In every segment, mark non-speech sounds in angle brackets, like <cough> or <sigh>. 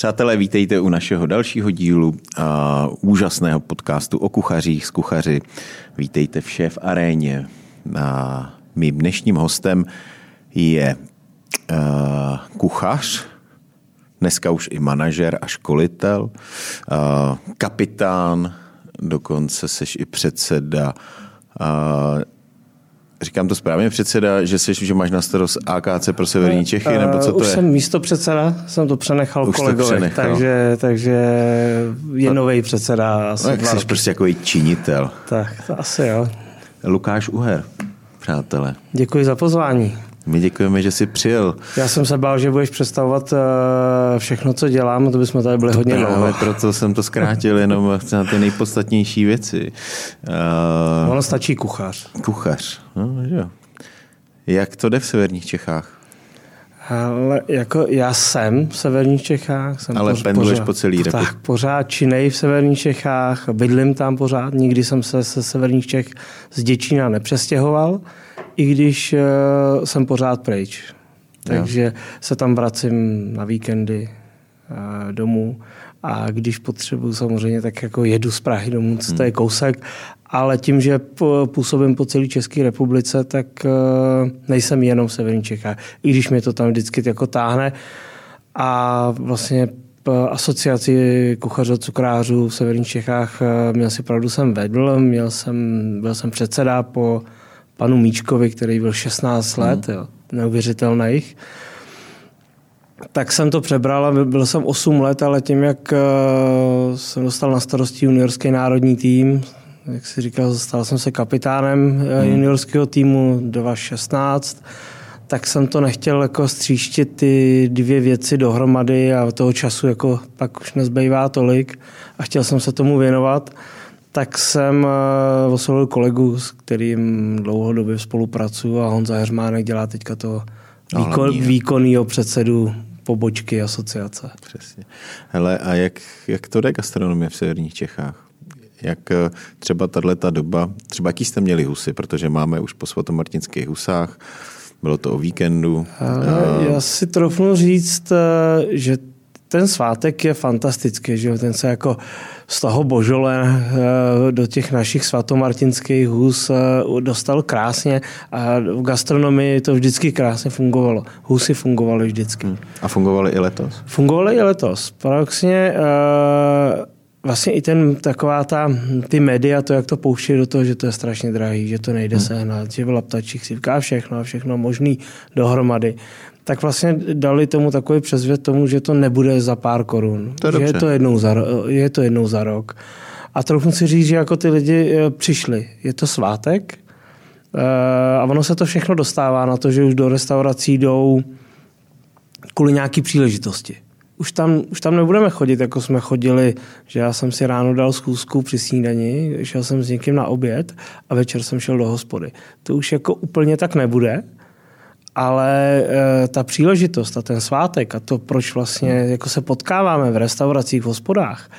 Přátelé, vítejte u našeho dalšího dílu a úžasného podcastu o kuchařích z kuchaři. Vítejte v aréně. A mým dnešním hostem je uh, kuchař, dneska už i manažer a školitel, uh, kapitán, dokonce seš i předseda uh, Říkám to správně, předseda, že jsi, že máš na starost AKC pro severní Čechy, nebo co to Už je? jsem místo předseda, jsem to přenechal Už kolegovi, přenechal. takže, takže je nový předseda. Asi No, jak jsi roky. prostě jako činitel. Tak, to asi jo. Lukáš Uher, přátelé. Děkuji za pozvání. My děkujeme, že jsi přijel. Já jsem se bál, že budeš představovat eh, všechno, co dělám, to bychom tady byli hodně dlouho. Proto jsem to zkrátil jenom na ty nejpodstatnější věci. Uh, Ono stačí kuchař. kuchař, no, jo. Jak to jde v severních Čechách? Ale jako já jsem v severních Čechách. Jsem Ale poř- pendluješ po celý republice. Tak, pořád činej v severních Čechách, bydlím tam pořád, nikdy jsem se ze severních Čech z Děčína nepřestěhoval, i když uh, jsem pořád pryč. Takže se tam vracím na víkendy uh, domů. A když potřebuji samozřejmě, tak jako jedu z Prahy domů, co to je kousek, ale tím, že působím po celé České republice, tak uh, nejsem jenom v severních Čechách, i když mě to tam vždycky jako táhne. A vlastně asociaci kuchařů a cukrářů v severních Čechách měl si pravdu jsem vedl, měl jsem, byl jsem předseda po panu Míčkovi, který byl 16 let, jo, neuvěřitelných. Tak jsem to přebral a byl jsem 8 let, ale tím, jak eh, jsem dostal na starosti juniorský národní tým, jak si říkal, stal jsem se kapitánem eh, juniorského týmu 2016, tak jsem to nechtěl jako stříštit ty dvě věci dohromady a toho času jako pak už nezbývá tolik a chtěl jsem se tomu věnovat. Tak jsem eh, oslovil kolegu, s kterým dlouhodobě spolupracuju a Honza Heřmánek dělá teďka to No, výkon, výkonného předsedu pobočky asociace. Přesně. Hele, a jak, jak to jde gastronomie v severních Čechách? Jak eh, třeba tato doba, třeba jaký jste měli husy, protože máme už po svatomartinských husách, bylo to o víkendu. Ale Já si trofnu říct, eh, že ten svátek je fantastický, že jo? ten se jako z toho božole eh, do těch našich svatomartinských hus eh, dostal krásně a v gastronomii to vždycky krásně fungovalo. Husy fungovaly vždycky. A fungovaly i letos? Fungovaly i letos. Paradoxně eh, vlastně i ten taková ta, ty média, to jak to pouští do toho, že to je strašně drahý, že to nejde hmm. sehnat, že v laptačích si říká všechno a všechno možný dohromady, tak vlastně dali tomu takový přezvěd tomu, že to nebude za pár korun. To je že je to, jednou za, je to jednou za rok. A trochu si říct, že jako ty lidi eh, přišli. Je to svátek eh, a ono se to všechno dostává na to, že už do restaurací jdou kvůli nějaký příležitosti. Už tam, už tam nebudeme chodit, jako jsme chodili, že já jsem si ráno dal schůzku při snídani, šel jsem s někým na oběd a večer jsem šel do hospody. To už jako úplně tak nebude, ale e, ta příležitost a ten svátek a to, proč vlastně jako se potkáváme v restauracích, v hospodách,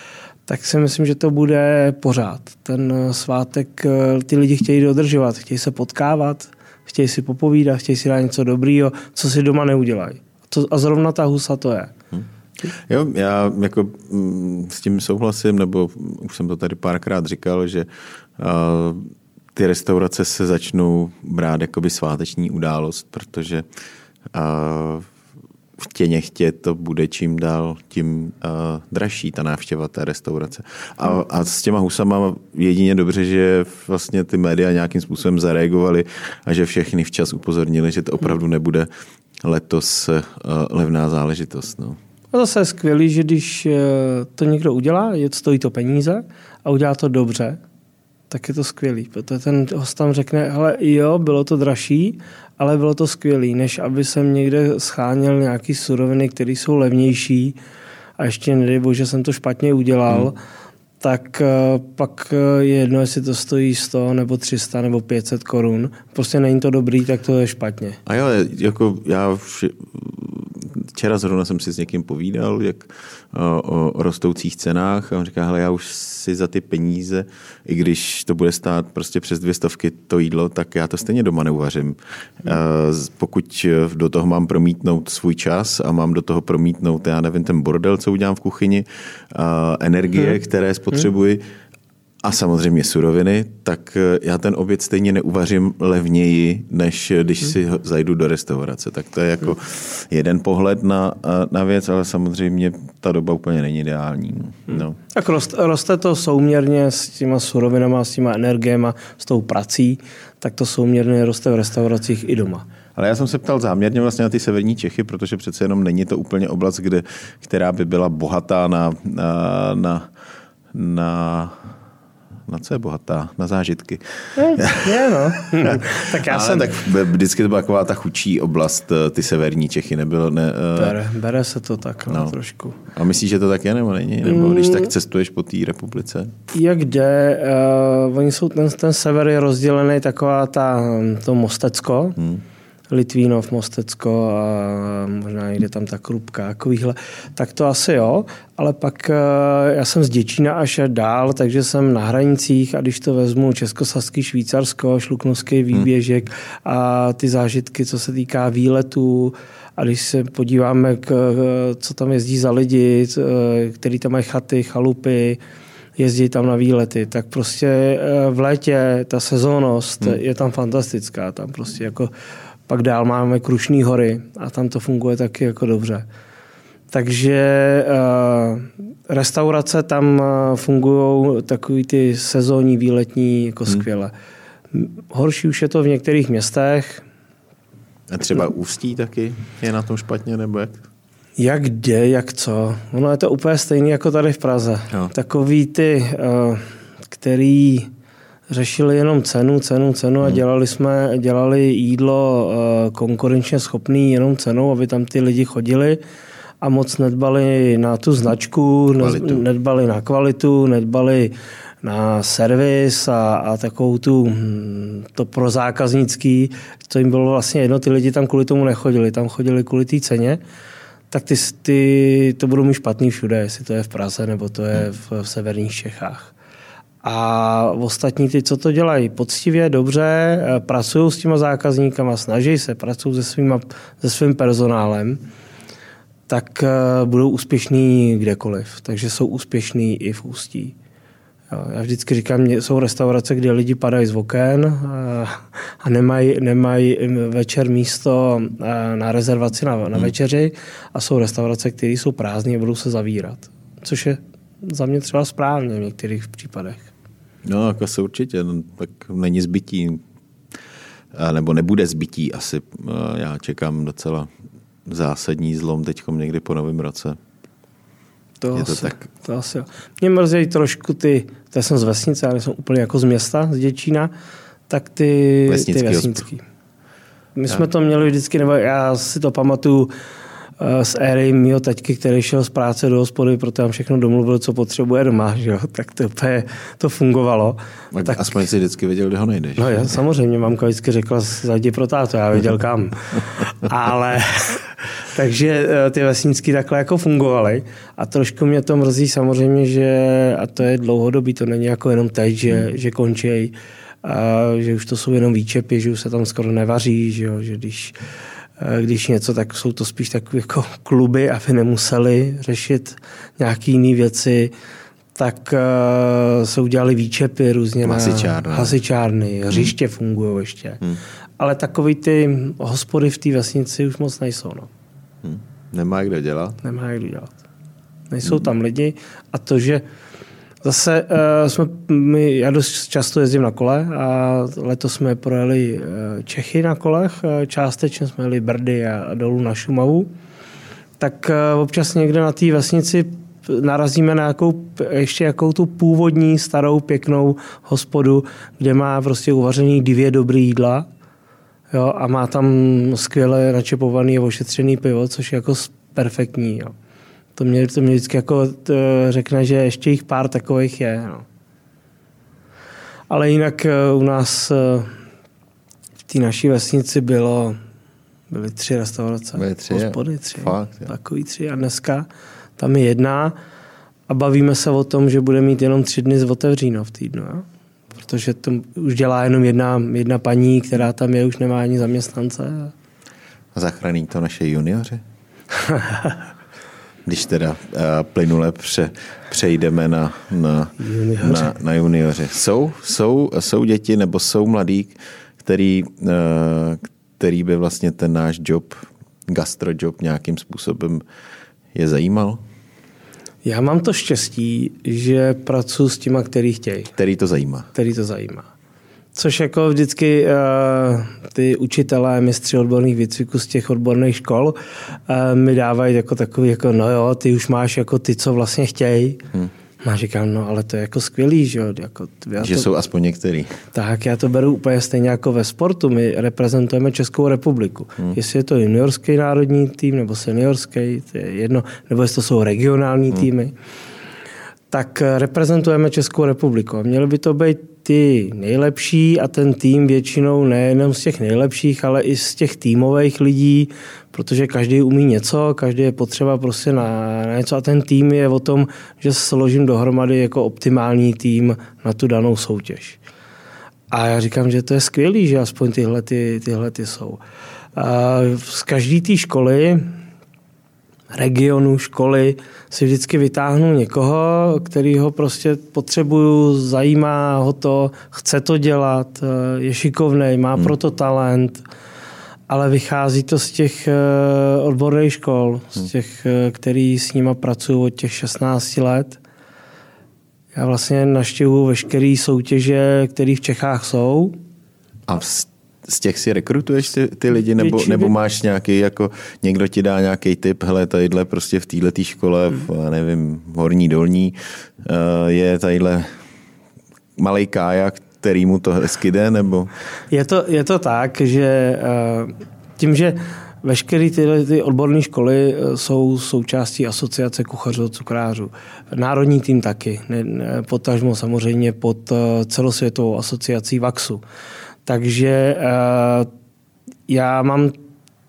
tak si myslím, že to bude pořád. Ten eh, svátek eh, ty lidi chtějí dodržovat, chtějí se potkávat, chtějí si popovídat, chtějí si dát něco dobrýho, co si doma neudělají. To, a zrovna ta husa to je. Jo, já jako mm, s tím souhlasím, nebo už jsem to tady párkrát říkal, že uh, ty restaurace se začnou brát jakoby sváteční událost, protože uh, chtě nechtě to bude čím dál tím dražší ta návštěva té restaurace. A, a s těma husama jedině dobře, že vlastně ty média nějakým způsobem zareagovaly a že všechny včas upozornili, že to opravdu nebude letos levná záležitost. No. A zase je skvělý, že když eh, to někdo udělá, je, stojí to peníze a udělá to dobře, tak je to skvělý. Protože ten host tam řekne, hele jo, bylo to dražší, ale bylo to skvělý, než aby jsem někde scháněl nějaký suroviny, které jsou levnější a ještě nedej bože, jsem to špatně udělal, hmm. tak eh, pak eh, je jedno, jestli to stojí 100 nebo 300 nebo 500 korun. Prostě není to dobrý, tak to je špatně. A jo, jako já vši, včera zrovna jsem si s někým povídal, jak o, o rostoucích cenách a on říká, hele, já už si za ty peníze, i když to bude stát prostě přes dvě stovky to jídlo, tak já to stejně doma neuvařím. Hmm. Pokud do toho mám promítnout svůj čas a mám do toho promítnout, já nevím, ten bordel, co udělám v kuchyni, energie, hmm. které spotřebuji, hmm a samozřejmě suroviny, tak eh, já ten oběd stejně neuvařím levněji, než když si zajdu do restaurace. Tak to je jako jeden pohled na, eh, na věc, ale samozřejmě ta doba úplně není ideální. No. Tak roste, roste to souměrně s těma surovinama, s těma energiemi, s tou prací, tak to souměrně roste v restauracích i doma. Ale já jsem se ptal záměrně vlastně na ty severní Čechy, protože přece jenom není to úplně oblast, kde, která by byla bohatá na, na, na, na na co je bohatá? Na zážitky. Je, je no. <laughs> tak já Ale jsem... tak vždycky to byla taková ta chučí oblast, eh, ty severní Čechy, nebylo... Ne, uh... bere, bere, se to tak no. no. trošku. A myslíš, že to tak je, nebo není? Nebo mm. když tak cestuješ po té republice? Jak jde? Uh, oni jsou, ten, ten sever je rozdělený taková ta, to Mostecko, hmm Litvínov, Mostecko a možná někde tam ta Krupka, takovýhle, tak to asi jo, ale pak eh, já jsem z Děčína až dál, takže jsem na hranicích a když to vezmu Českosaský, Švýcarsko, Šluknovský hmm. výběžek a ty zážitky, co se týká výletů, a když se podíváme, k, co tam jezdí za lidi, který tam mají chaty, chalupy, jezdí tam na výlety, tak prostě eh, v létě ta sezónnost hmm. je tam fantastická. Tam prostě jako pak dál máme Krušní hory a tam to funguje taky jako dobře. Takže uh, restaurace tam uh, fungují takový ty sezónní, výletní jako hmm. skvěle. Horší už je to v některých městech. A třeba Ústí taky je na tom špatně, nebo jak? Jak jde, jak co. Ono je to úplně stejné jako tady v Praze. Jo. Takový ty, uh, který řešili jenom cenu, cenu, cenu a hmm. dělali jsme, dělali jídlo eh, konkurenčně schopný jenom cenou, aby tam ty lidi chodili a moc nedbali na tu značku, kvalitu. nedbali na kvalitu, nedbali na servis a, a takovou tu, hm, to pro zákaznický, to jim bylo vlastně jedno, ty lidi tam kvůli tomu nechodili, tam chodili kvůli té ceně, tak ty, ty, to budou mít špatný všude, jestli to je v Praze nebo to je v, v severních Čechách. A ostatní ty, co to dělají poctivě, dobře, eh, pracují s těma zákazníkama, snaží se, pracují se, svýma, se svým personálem, tak eh, budou úspěšní kdekoliv. Takže jsou úspěšní i v Ústí. Já vždycky říkám, jsou restaurace, kde lidi padají z oken eh, a nemají, nemají večer místo na rezervaci na, na hmm. večeři a jsou restaurace, které jsou prázdné a budou se zavírat. Což je za mě třeba správně v některých případech. No, jako se určitě, no, tak není zbytí, nebo nebude zbytí asi. Já čekám docela zásadní zlom teď někdy po novém roce. To, je to asi, tak. To asi jo. Mě mrzí trošku ty, to jsem z vesnice, ale jsem úplně jako z města, z Děčína, tak ty vesnický. Ty vesnický. My jsme to měli vždycky, nebo já si to pamatuju, z éry mého taťky, který šel z práce do hospody, protože tam všechno domluvil, co potřebuje doma, že jo? tak to, úplně, to fungovalo. Tak, tak, aspoň si vždycky věděl, kde ho nejdeš. No já, samozřejmě, mamka vždycky řekla, zajdi pro táto, já věděl kam. <laughs> Ale <laughs> takže eh, ty vesnicky takhle jako fungovaly a trošku mě to mrzí samozřejmě, že a to je dlouhodobý, to není jako jenom teď, že, hmm. že končí, a že už to jsou jenom výčepy, že už se tam skoro nevaří, že, jo, že když Eh, když něco, tak jsou to spíš takové jako <laughs> kluby, aby nemuseli řešit nějaké jiné věci, tak uh, se udělali výčepy různě hasičárny, na hasičárny hmm. hřiště hmm. fungují ještě. Hmm. Ale takový ty hospody v té vesnici už moc nejsou. No. Hmm. Nemá kde dělat? Nemá kde dělat. Nejsou hmm. tam lidi a to, že Zase uh, jsme, my, já dost často jezdím na kole a letos jsme projeli uh, Čechy na kolech, uh, částečně jsme jeli Brdy a, a dolů na Šumavu. Tak uh, občas někde na té vesnici narazíme na jakou, ještě jakou tu původní, starou, pěknou hospodu, kde má prostě uvařený dvě dobré jídla jo, a má tam skvěle načepovaný a ošetřený pivo, což je jako perfektní. Jo. To mě, to mě vždycky jako to řekne, že ještě jich pár takových je. No. Ale jinak eh, u nás eh, v té naší vesnici bylo Byly tři restaurace, Byly tři, hospody, tři, Fakt, takový tři a dneska tam je jedna a bavíme se o tom, že bude mít jenom tři dny z otevříno v týdnu. Jo? Protože to už dělá jenom jedna, jedna paní, která tam je, už nemá ani zaměstnance. A zachrání to naše junioři? <laughs> Když teda uh, plynule pře, přejdeme na, na, Junioři. na, na junioři. Jsou, jsou, jsou děti nebo jsou mladí, který, uh, který by vlastně ten náš job, gastrojob nějakým způsobem je zajímal? Já mám to štěstí, že pracuji s těma, který chtějí, Který to zajímá? který to zajímá. Což jako vždycky uh, ty učitelé, mistři odborných výcviků z těch odborných škol uh, mi dávají jako takový, jako no jo, ty už máš jako ty, co vlastně chtějí. Hmm. A říkám, no ale to je jako skvělý, že jo. Jako, Že to, jsou aspoň některý. tak já to beru úplně stejně jako ve sportu. My reprezentujeme Českou republiku. Hmm. Jestli je to juniorský národní tým nebo seniorský, to je jedno, nebo jestli to jsou regionální hmm. týmy, tak eh, reprezentujeme Českou republiku. A měly by to být ty nejlepší a ten tým většinou nejenom z těch nejlepších, ale i z těch týmových lidí, protože každý umí něco, každý je potřeba prostě na, na něco a ten tým je o tom, že složím dohromady jako optimální tým na tu danou soutěž. A já říkám, že to je skvělý, že aspoň tyhle, ty, tyhle ty jsou. A z každé té školy, regionu, školy, si vždycky vytáhnu někoho, kterýho prostě potřebuju, zajímá ho to, chce to dělat, je šikovný, má hmm. proto talent, ale vychází to z těch eh, odborných škol, z těch, eh, který s nima pracují od těch 16 let. Já vlastně naštěvuju veškeré soutěže, které v Čechách jsou. A z, těch si rekrutuješ ty, ty lidi, nebo, Většině- nebo máš nějaký, jako někdo ti dá nějaký tip, hele, tadyhle prostě v této škole, v, já nevím, v horní, dolní, eh, je tadyhle malý kája, který mu to hezky jde, nebo Je to, je to tak, že eh, tím, že veškeré tyhle ty odborné školy eh, jsou součástí asociace kuchařů a cukrářů. Národní tým taky, potažmo samozřejmě pod celosvětovou asociací VAXu. Takže eh, já mám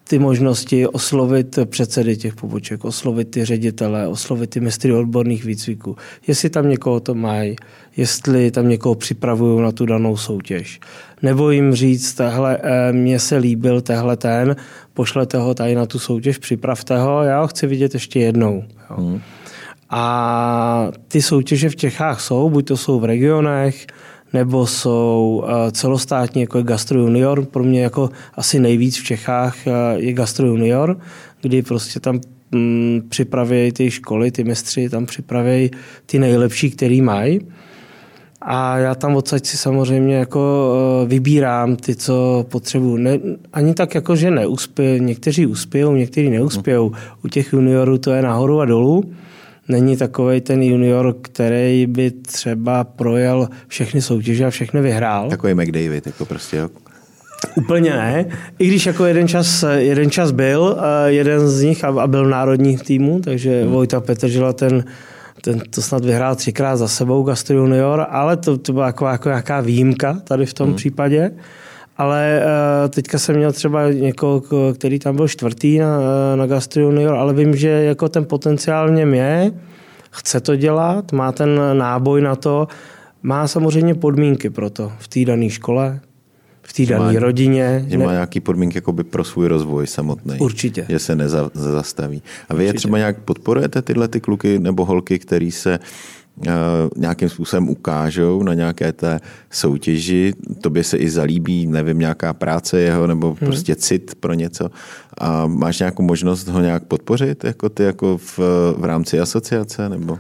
ty možnosti oslovit předsedy těch poboček, oslovit ty ředitele, oslovit ty mistry odborných výcviků. Jestli tam někoho to mají, jestli tam někoho připravují na tu danou soutěž. Nebo jim říct, tahle, eh, mně se líbil tehle ten, pošlete ho tady na tu soutěž, připravte ho, já ho chci vidět ještě jednou. Jo. Hmm. A ty soutěže v Čechách jsou, buď to jsou v regionech, nebo jsou eh, celostátní, jako je Gastro Junior. Pro mě jako asi nejvíc v Čechách eh, je Gastro Junior, kdy prostě tam mm, připravějí ty školy, ty mistři tam připravějí ty nejlepší, který mají. A já tam odsaď si samozřejmě jako eh, vybírám ty, co potřebuju. Ne, ani tak jako, že neuspějí. Někteří uspějou, někteří neuspějou. U těch juniorů to je nahoru a dolů. Není takový ten junior, který by třeba projel všechny soutěže a všechny vyhrál. takový McDavid, jako prostě, jo. Úplně ne. I když jako jeden čas, jeden čas byl, eh, jeden z nich a byl v národních týmu, takže hmm. Vojta Petržela ten, ten to snad vyhrál třikrát za sebou Gastro Junior, ale to, to byla jako, jako nějaká výjimka tady v tom hmm. případě. Ale uh, teďka jsem měl třeba někoho, který tam byl čtvrtý na, na Gastro Junior, ale vím, že jako ten potenciál v něm je, chce to dělat, má ten náboj na to, má samozřejmě podmínky pro to v té dané škole, v té dané rodině. Že Ne- má nějaký podmínky jakoby pro svůj rozvoj samotný. Určitě. Že se neza- nezastaví. A vy je třeba nějak podporujete tyhle ty kluky nebo holky, který se uh, nějakým způsobem ukážou na nějaké té soutěži, tobě se i zalíbí, nevím, nějaká práce jeho nebo hmm. prostě cit pro něco a máš nějakou možnost ho nějak podpořit, jako ty jako v, v rámci asociace nebo?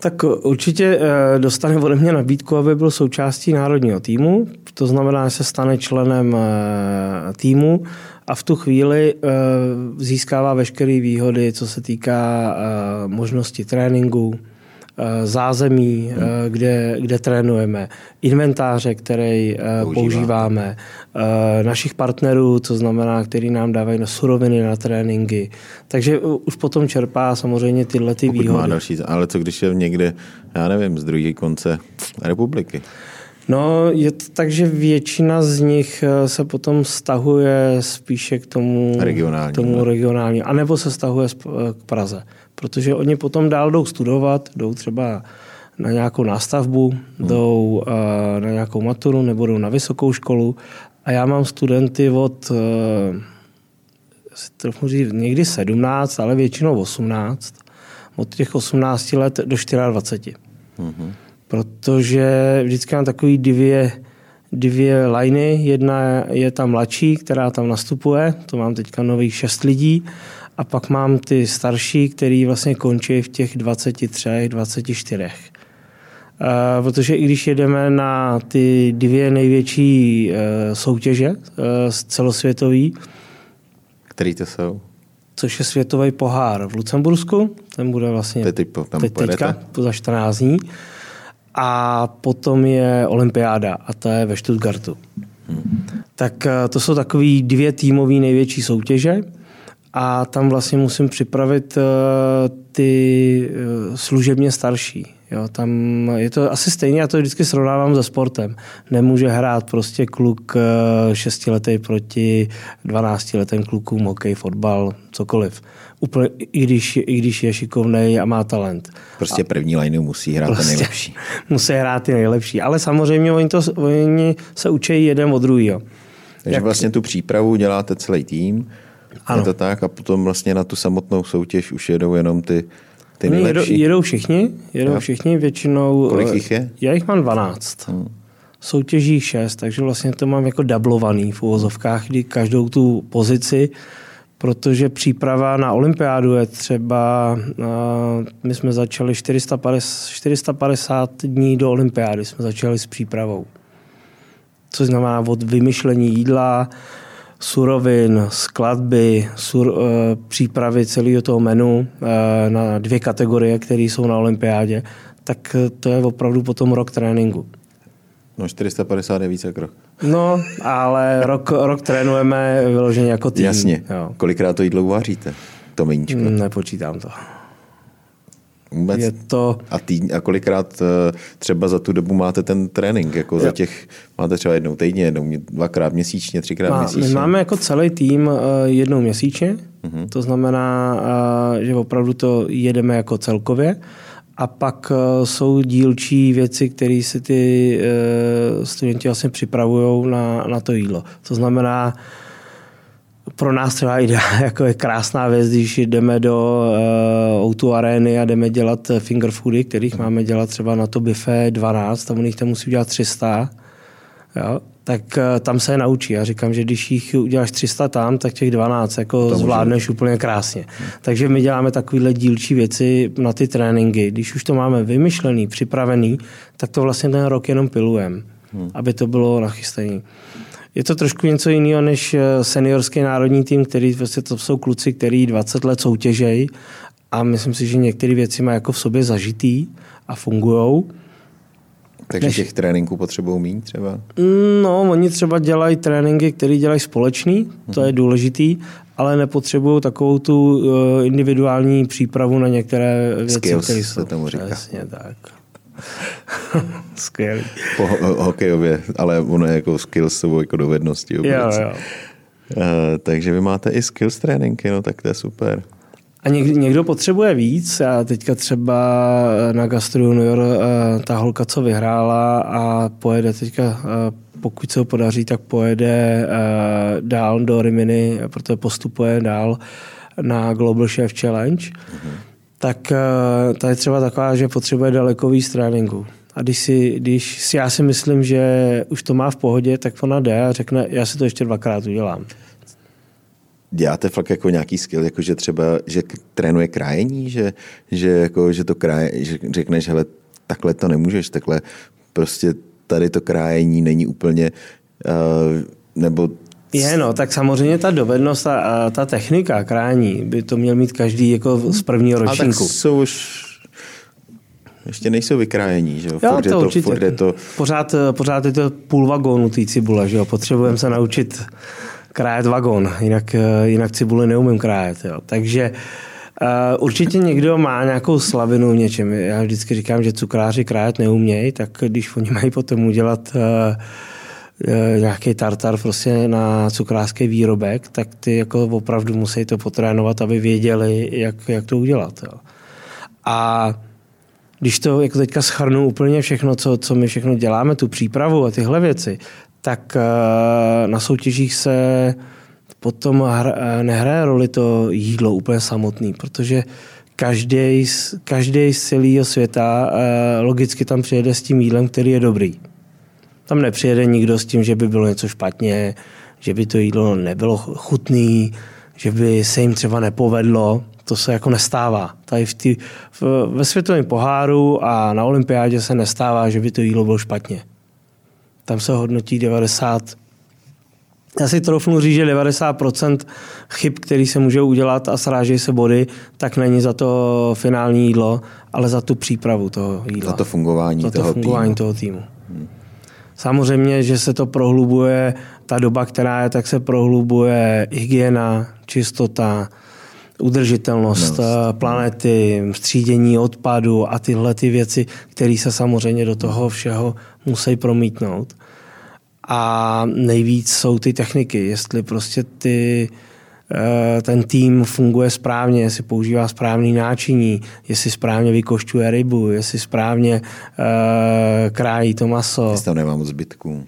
Tak určitě eh, dostane ode mě nabídku, aby byl součástí národního týmu. To znamená, že se stane členem eh, týmu a v tu chvíli eh, získává veškeré výhody, co se týká eh, možnosti tréninku, eh, zázemí, eh, kde, kde trénujeme, inventáře, který eh, Používá. používáme, eh, našich partnerů, to znamená, který nám dávají na suroviny, na tréninky. Takže už potom čerpá samozřejmě tyhle ty Pokud má výhody. další, ale co když je někde, já nevím, z druhé konce republiky? No, je to tak, že většina z nich eh, se potom stahuje spíše k tomu regionální, tomu regionální anebo se stahuje eh, k Praze. Protože oni potom dál jdou studovat, jdou třeba na nějakou nástavbu, hmm. jdou uh, na nějakou maturu nebo jdou na vysokou školu. A já mám studenty od uh, trochu říct, někdy 17, ale většinou 18. Od těch 18 let do 24. Hmm protože vždycky mám takový dvě, dvě liny. Jedna je ta mladší, která tam nastupuje, to mám teďka nových šest lidí, a pak mám ty starší, který vlastně končí v těch 23, 24. Uh, protože i když jedeme na ty dvě největší uh, soutěže uh, celosvětový, který to jsou? Což je světový pohár v Lucembursku, ten bude vlastně teď, tam teď teďka, za 14 dní a potom je olympiáda a to je ve Stuttgartu. Hmm. Tak eh, to jsou takové dvě týmové největší soutěže a tam vlastně musím připravit eh, ty eh, služebně starší. Jo, tam je to asi stejně, já to vždycky srovnávám se sportem. Nemůže hrát prostě kluk šestiletý proti 12 letým klukům, hokej, fotbal, cokoliv úplně, i když, i když je šikovný a má talent. Prostě a první line musí hrát prostě ten nejlepší. <laughs> Musí hrát ty nejlepší, ale samozřejmě oni, to, oni se učí jeden od druhého. Takže Jak... vlastně tu přípravu děláte celý tým, ano. je to tak, a potom vlastně na tu samotnou soutěž už jedou jenom ty, ty nejlepší. Jedou, jedou všichni, jedou všichni většinou. Kolik jich je? Já jich mám 12. Hmm. Soutěží 6, takže vlastně to mám jako dublovaný v uvozovkách, kdy každou tu pozici protože příprava na olympiádu je třeba, my jsme začali 450, 450 dní do olympiády, jsme začali s přípravou. Což znamená od vymyšlení jídla, surovin, skladby, sur, e, přípravy celého toho menu e, na dvě kategorie, které jsou na olympiádě, tak to je opravdu potom rok tréninku. No 450 je více krok. No, ale rok, rok trénujeme vyloženě jako tým. Jasně. Jo. Kolikrát to jídlo uvaříte? To meníčko. Nepočítám to. Vůbec? Je to... A, tý, a kolikrát eh, třeba za tu dobu máte ten trénink? Jako za těch, máte třeba jednou týdně, jednou, dvakrát měsíčně, třikrát Má, měsíčně? My máme jako celý tým eh, jednou měsíčně, uh-huh. to znamená, eh, že opravdu to jedeme jako celkově. A pak jsou dílčí věci, které si ty studenti vlastně připravují na, na to jídlo. To znamená, pro nás třeba ide, <laughs> jako je krásná věc, když jdeme do uh, Outu arény a jdeme dělat finger foody, kterých máme dělat třeba na to buffet 12, tam u nich tam musí udělat 300. Jo? tak eh, tam se je naučí. Já říkám, že když jich uděláš 300 tam, tak těch 12 jako to zvládneš může. úplně krásně. Hmm. Takže my děláme takovéhle dílčí věci na ty tréninky. Když už to máme vymyšlený, připravený, tak to vlastně ten rok jenom pilujeme, hmm. aby to bylo nachystané. Je to trošku něco jiného než eh, seniorský národní tým, který vlastně to jsou kluci, který 20 let soutěžejí a myslím si, že některé věci má jako v sobě zažitý a fungují takže než... těch tréninků potřebují mít třeba? No, oni třeba dělají tréninky, které dělají společný, to je mhm. důležitý, ale nepotřebují takovou tu eh, individuální přípravu na některé věci, Skills, které jsou. se tomu říká. Přesně tak. <laughs> Skvělý. Po hokejově, ale ono je jako skills jsou jako dovednosti. Jo, jo. Uh, takže vy máte i skills tréninky, no tak to je super. A někdy, někdo potřebuje víc. A teďka třeba na Gastro Junior eh, ta holka, co vyhrála a pojede teďka, eh, pokud se ho podaří, tak pojede eh, dál do Rimini, protože postupuje dál na Global Chef Challenge. Mm-hmm. Tak ta je třeba taková, že potřebuje daleko víc tréninku. A když si, když si já si myslím, že už to má v pohodě, tak ona jde a řekne, já si to ještě dvakrát udělám děláte fakt jako nějaký skill, jako že třeba, že trénuje krájení, že, že, jako, že to kráje, že řekneš, hele, takhle to nemůžeš, takhle prostě tady to krájení není úplně, uh, nebo je, no, tak samozřejmě ta dovednost a, ta technika krání by to měl mít každý jako z prvního ročníku. Ale tak jsou už ještě nejsou vykrájení, že jo? jo to, to, furt je to... Pořád, pořád je to půl vagónu té cibule, že jo? Potřebujeme se naučit krájet vagon, jinak, eh, jinak cibuli neumím krájet. Jo. Takže určitě někdo má nějakou slavinu v něčem. Já vždycky říkám, že cukráři krájet neumějí, tak když oni mají potom udělat uh, nějaký tartar prostě na cukrářský výrobek, tak ty jako opravdu musí to potrénovat, aby věděli, jak, jak to udělat. Jo. A když to jako teďka schrnu úplně všechno, co, co my všechno děláme, tu přípravu a tyhle věci, tak na soutěžích se potom nehraje roli to jídlo úplně samotný, protože každý, každý z celého světa logicky tam přijede s tím jídlem, který je dobrý. Tam nepřijede nikdo s tím, že by bylo něco špatně, že by to jídlo nebylo chutný, že by se jim třeba nepovedlo. To se jako nestává. Tady v tý, v, ve světovém poháru a na olympiádě se nestává, že by to jídlo bylo špatně. Tam se hodnotí 90 já si trofnu říct, že 90% chyb, který se může udělat a srážejí se body, tak není za to finální jídlo, ale za tu přípravu toho jídla. Za to fungování, za to toho, fungování týmu. toho týmu. Samozřejmě, že se to prohlubuje, ta doba, která je, tak se prohlubuje hygiena, čistota, udržitelnost no, planety, střídění odpadu a tyhle ty věci, které se samozřejmě do toho všeho musí promítnout. A nejvíc jsou ty techniky, jestli prostě ty Eh, ten tým funguje správně, jestli používá správný náčiní, jestli správně vykošťuje rybu, jestli správně uh, krájí to maso. Jestli tam nemá moc zbytků.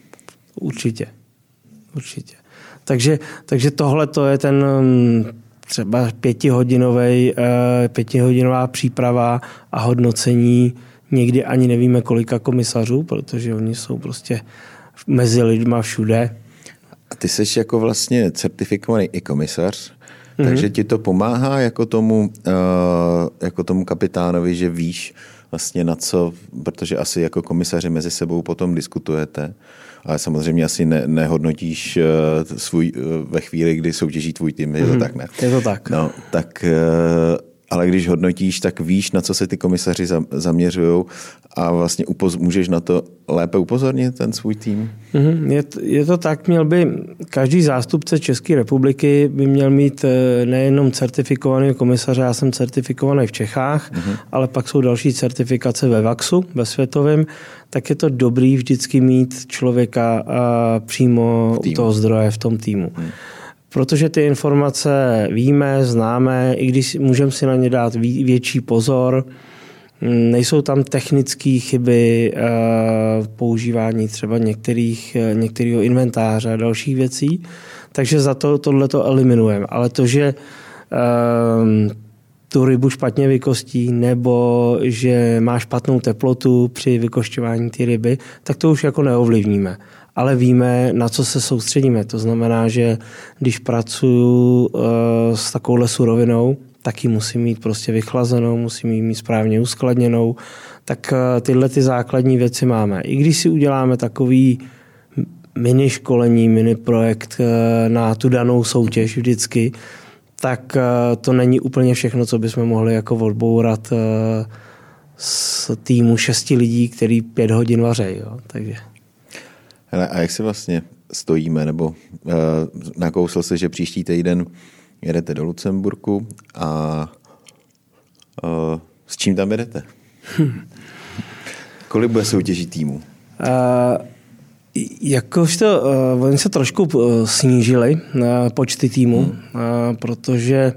Určitě. Určitě. Takže, takže tohle to je ten mm, třeba pětihodinový, uh, pětihodinová příprava a hodnocení. Někdy ani nevíme, kolika komisařů, protože oni jsou prostě mezi lidma všude a ty jsi jako vlastně certifikovaný i komisař, mm-hmm. takže ti to pomáhá jako tomu, uh, jako tomu kapitánovi, že víš vlastně na co, protože asi jako komisaři mezi sebou potom diskutujete, ale samozřejmě asi ne, nehodnotíš uh, svůj, uh, ve chvíli, kdy soutěží tvůj tým, mm-hmm. je to mhm. tak, ne? Je to tak. No, tak ale když hodnotíš, tak víš, na co se ty komisaři zaměřují a vlastně upoz, můžeš na to lépe upozornit ten svůj tým? Mm-hmm. Je, to, je to tak, měl by každý zástupce České republiky by měl mít eh, nejenom certifikovaný komisaře, já jsem certifikovaný v Čechách, mm-hmm. ale pak jsou další certifikace ve VAXu, ve světovém, tak je to dobrý vždycky mít člověka přímo u toho zdroje v tom týmu. Mm protože ty informace víme, známe, i když můžeme si na ně dát větší pozor, mm, Nejsou tam technické chyby, eh, používání třeba některých, eh, některého inventáře a dalších věcí, takže za to tohle to eliminujeme. Ale to, že eh, tu rybu špatně vykostí nebo že má špatnou teplotu při vykošťování ty ryby, tak to už jako neovlivníme ale víme, na co se soustředíme. To znamená, že když pracuji uh, s takovouhle surovinou, tak ji musím mít prostě vychlazenou, musím ji mít správně uskladněnou, tak uh, tyhle ty základní věci máme. I když si uděláme takový mini školení, mini projekt uh, na tu danou soutěž vždycky, tak to není úplně všechno, co bychom mohli jako odbourat s týmu šesti lidí, který pět hodin vařejí. Takže. Hele, a jak se vlastně stojíme, nebo uh, nakousl se, že příští týden jedete do Lucemburku a uh, s čím tam jedete? Hm. Kolik bude soutěží týmu? Uh, Jakož to, uh, oni se trošku uh, snížili uh, počty týmů, hmm. uh, protože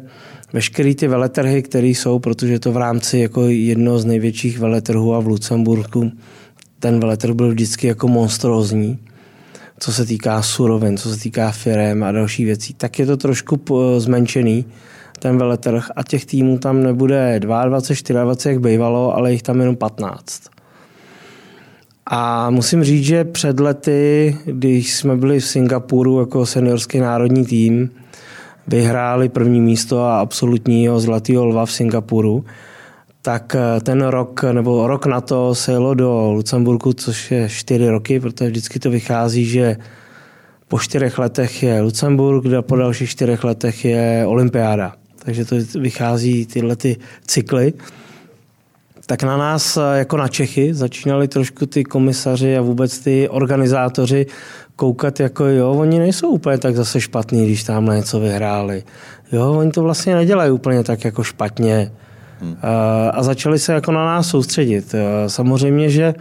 veškeré ty veletrhy, které jsou, protože je to v rámci jako jedno z největších veletrhů a v Lucemburku ten veletrh byl vždycky jako monstrózní, co se týká surovin, co se týká firem a dalších věcí, tak je to trošku zmenšený ten veletrh a těch týmů tam nebude 22, 24, jak bývalo, ale jich tam jenom 15. A musím říct, že před lety, když jsme byli v Singapuru jako seniorský národní tým, vyhráli první místo a absolutního zlatého lva v Singapuru, tak eh, ten rok nebo rok na to se jelo do Lucemburku, což je čtyři roky, protože vždycky to vychází, že po čtyřech letech je Lucemburg a po dalších čtyřech letech je olympiáda. Takže to vychází tyhle ty cykly. tak na nás jako na Čechy začínali trošku ty komisaři a vůbec ty organizátoři koukat jako jo, oni nejsou úplně tak zase špatní, když tam něco vyhráli. Jo, oni to vlastně nedělají úplně tak jako špatně. Hmm. A začali se jako na nás soustředit. Samozřejmě, že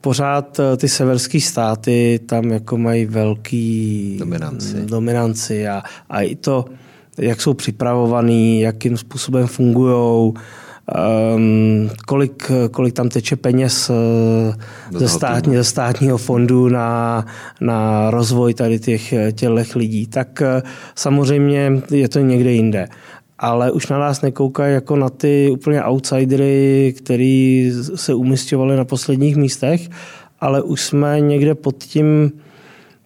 pořád ty severské státy tam jako mají velký dominanci, dominanci a, a i to, jak jsou připravovaný, jakým způsobem fungují, um, kolik, kolik tam teče peněz eh, ze, státní, ze státního fondu na, na rozvoj tady těch těch lidí, tak eh, samozřejmě je to někde jinde. Ale už na nás nekoukají jako na ty úplně outsidery, který se umistovali na posledních místech, ale už jsme někde pod tím,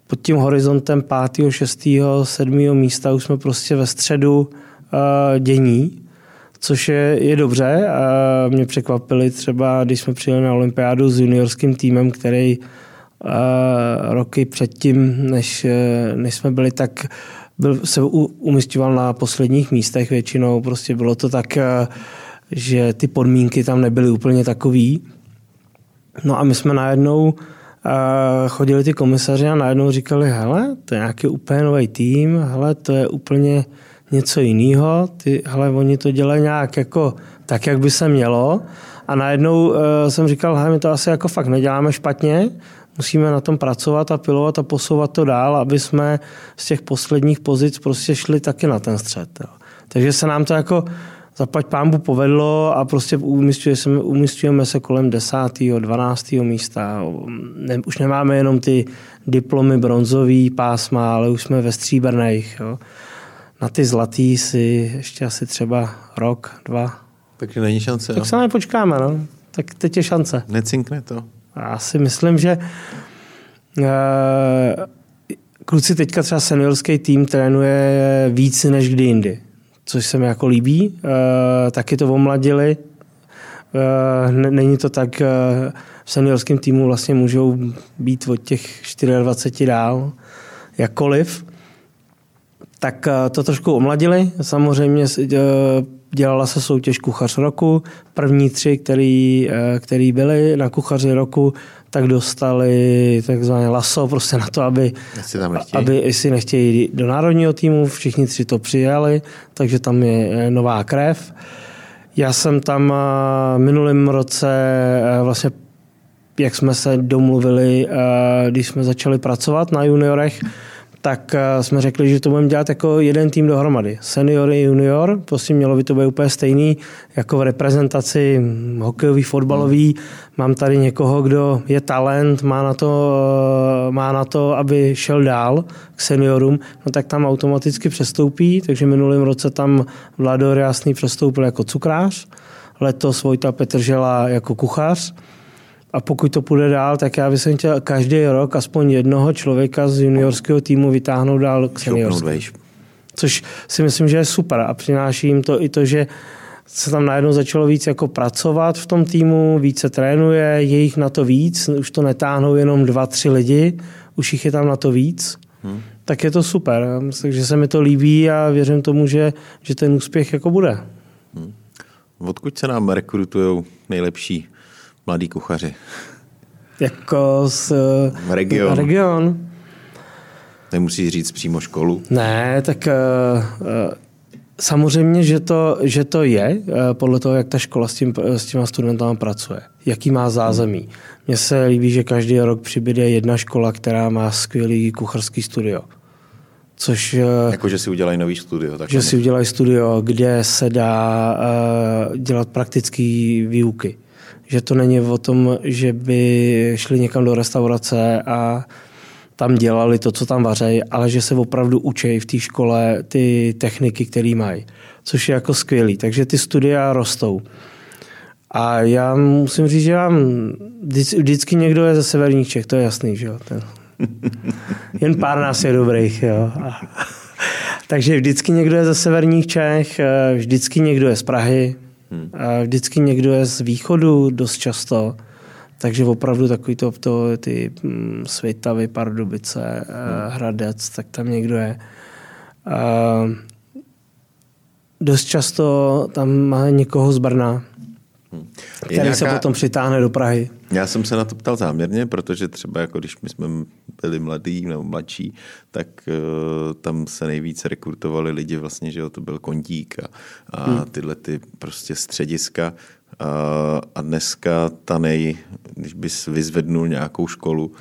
pod tím horizontem 5., 6., 7. místa, už jsme prostě ve středu uh, dění což je, je dobře. A mě překvapili třeba, když jsme přijeli na olympiádu s juniorským týmem, který roky předtím, než, než jsme byli, tak byl, se umistoval na posledních místech většinou. Prostě bylo to tak, že ty podmínky tam nebyly úplně takový. No a my jsme najednou chodili ty komisaři a najednou říkali, hele, to je nějaký úplně nový tým, hele, to je úplně něco jiného, ty, hele, oni to dělají nějak jako tak, jak by se mělo a najednou uh, jsem říkal, hele, my to asi jako fakt neděláme špatně, musíme na tom pracovat a pilovat a posouvat to dál, aby jsme z těch posledních pozic prostě šli taky na ten střed. Jo. Takže se nám to jako zaplať pámbu povedlo a prostě umistujeme, umistujeme se kolem 10. 12. místa. Ne, už nemáme jenom ty diplomy bronzový pásma, ale už jsme ve stříbrných. Jo na ty zlatý si ještě asi třeba rok, dva. Takže není šance. Tak jo? se nepočkáme, no. Tak teď je šance. Necinkne to. Já si myslím, že uh, kluci teďka třeba seniorský tým trénuje víc než kdy jindy, což se mi jako líbí. Uh, taky to omladili. Uh, není to tak, v seniorském týmu vlastně můžou být od těch 24 dál, jakkoliv tak eh, to trošku omladili. Samozřejmě eh, dělala se soutěž kuchař roku. První tři, který, eh, který byli na kuchaři roku, tak dostali takzvané laso prostě na to, aby, jestli, tam aby, jestli nechtějí do národního týmu. Všichni tři to přijali, takže tam je nová krev. Já jsem tam minulém roce vlastně jak jsme se domluvili, když jsme začali pracovat na juniorech, tak eh, jsme řekli, že to budeme dělat jako jeden tým dohromady. Senior i junior, prostě mělo by to být úplně stejný jako v reprezentaci hokejový, fotbalový. Mám tady někoho, kdo je talent, má na to, eh, má na to aby šel dál k seniorům, no tak tam automaticky přestoupí, takže minulým roce tam Vlador Jasný přestoupil jako cukrář, letos Vojta Petržela jako kuchař, a pokud to půjde dál, tak já bych chtěl každý rok aspoň jednoho člověka z juniorského týmu vytáhnout dál k seniorskému. Což si myslím, že je super a přináší jim to i to, že se tam najednou začalo víc jako pracovat v tom týmu, více trénuje, je jich na to víc, už to netáhnou jenom dva, tři lidi, už jich je tam na to víc. Hmm. Tak je to super, takže se mi to líbí a věřím tomu, že, že ten úspěch jako bude. Hmm. Odkud se nám rekrutují nejlepší mladí kuchaři? Jako z region. region. Nemusíš říct přímo školu? Ne, tak uh, samozřejmě, že to, že to je uh, podle toho, jak ta škola s, tím, s těma studentama pracuje. Jaký má zázemí. Mně se líbí, že každý rok přibude jedna škola, která má skvělý kucharský studio. Což, jako, že si udělají nový studio. Tak že si udělají studio, kde se dá uh, dělat praktické výuky že to není o tom, že by šli někam do restaurace a tam dělali to, co tam vařejí, ale že se opravdu učí v té škole ty techniky, které mají, což je jako skvělý. Takže ty studia rostou. A já musím říct, že vám vždycky někdo je ze severních Čech, to je jasný, že jo. Ten. <laughs> Jen pár nás je dobrých, jo. A, takže vždycky někdo je ze severních Čech, vždycky někdo je z Prahy, Hmm. Vždycky někdo je z východu dost často, takže opravdu takový to, to ty hm, Svitavy, Pardubice, hmm. Hradec, tak tam někdo je. A dost často tam má někoho z Brna, Hmm. Který nějaká... se potom přitáhne do Prahy. Já jsem se na to ptal záměrně, protože třeba jako když my jsme byli mladí nebo mladší, tak uh, tam se nejvíce rekrutovali lidi vlastně, že jo, to byl kontík a, a hmm. tyhle ty prostě střediska. A, a dneska ta nej, když bys vyzvednul nějakou školu,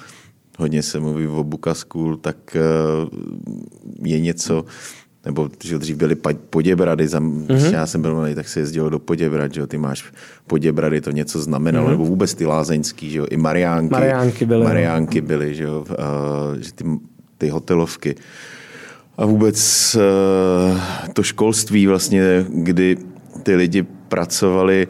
hodně se mluví o Buka School, tak uh, je něco, nebo že dřív byly Poděbrady, za, mm-hmm. já jsem byl malý, tak se jezdilo do Poděbrad, že ty máš Poděbrady, to něco znamenalo, mm-hmm. nebo vůbec ty lázeňský, že jo, i Mariánky. Mariánky byly. No. Mariánky byly, že jo, uh, že ty, ty hotelovky. A vůbec uh, to školství vlastně, kdy ty lidi pracovali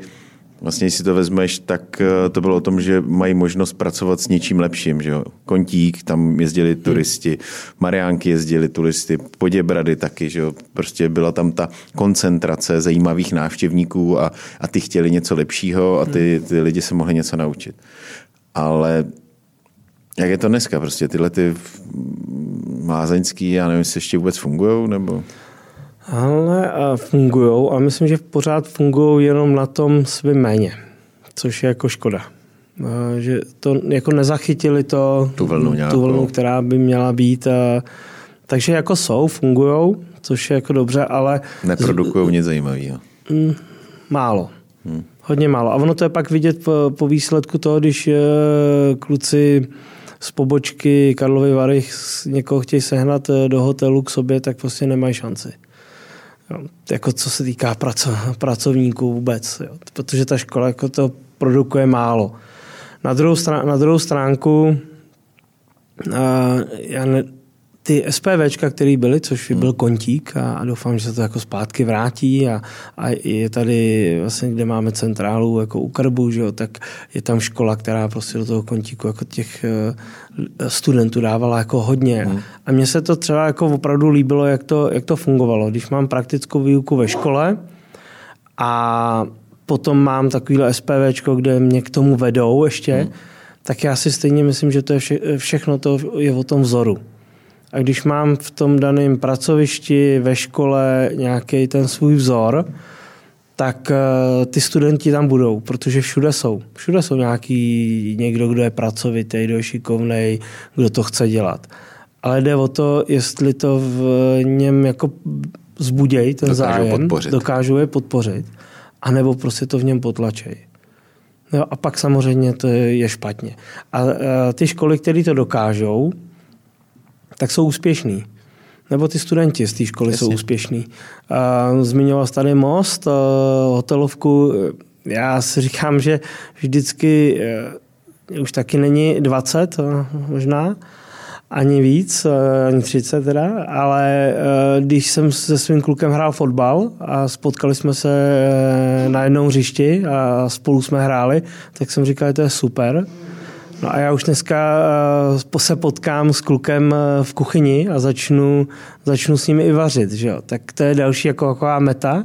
Vlastně, když si to vezmeš, tak eh, to bylo o tom, že mají možnost pracovat s něčím lepším. Že jo? Kontík, tam jezdili hmm. turisti, Mariánky jezdili turisty, Poděbrady taky. Že jo? Prostě byla tam ta koncentrace zajímavých návštěvníků a, a ty chtěli něco lepšího a ty, hmm. ty lidi se mohli něco naučit. Ale jak je to dneska? Prostě tyhle ty mázeňský, já nevím, jestli ještě vůbec fungují, nebo... Ale fungují a myslím, že pořád fungují jenom na tom svým méně, což je jako škoda. Že to jako nezachytili to, tu vlnu, tu vlnu která by měla být. Takže jako jsou, fungují, což je jako dobře, ale... Neprodukují nic zajímavého. Mm, málo. Hmm. Hodně málo. A ono to je pak vidět po, po výsledku toho, když e, kluci z pobočky Karlovy Vary někoho chtějí sehnat do hotelu k sobě, tak prostě nemají šanci. Jako co se týká praco, pracovníků vůbec, jo, protože ta škola jako to produkuje málo. Na druhou, strán, na druhou stránku já ne, ty SPVčka, které byly, což byl hmm. kontík a, a doufám, že se to jako zpátky vrátí a, a je tady vlastně, kde máme centrálu jako u Krbu, že jo, tak je tam škola, která prostě do toho kontíku jako těch eh, studentů dávala jako hodně. Hmm. A mně se to třeba jako opravdu líbilo, jak to, jak to fungovalo. Když mám praktickou výuku ve škole a potom mám takovýhle SPVčko, kde mě k tomu vedou ještě, hmm. tak já si stejně myslím, že to je vše, všechno to je o tom vzoru. A když mám v tom daném pracovišti, ve škole nějaký ten svůj vzor, tak eh, ty studenti tam budou, protože všude jsou. Všude jsou nějaký někdo, kdo je pracovitý, kdo je šikovný, kdo to chce dělat. Ale jde o to, jestli to v něm jako zbuděj ten dokážu zájem, podpořit. dokážou je podpořit, anebo prostě to v něm potlačej. No a pak samozřejmě to je špatně. A, eh, ty školy, které to dokážou, tak jsou úspěšní. Nebo ty studenti z té školy Jasně. jsou úspěšní. Zmiňoval jsi tady most, hotelovku. Já si říkám, že vždycky e, už taky není 20 možná, ani víc, ani 30 teda, ale když jsem se svým klukem hrál fotbal a spotkali jsme se na jednom hřišti a spolu jsme hráli, tak jsem říkal, že to je super. No a já už dneska eh, se potkám s klukem eh, v kuchyni a začnu, začnu s nimi i vařit. Že jo? Tak to je další jako taková meta.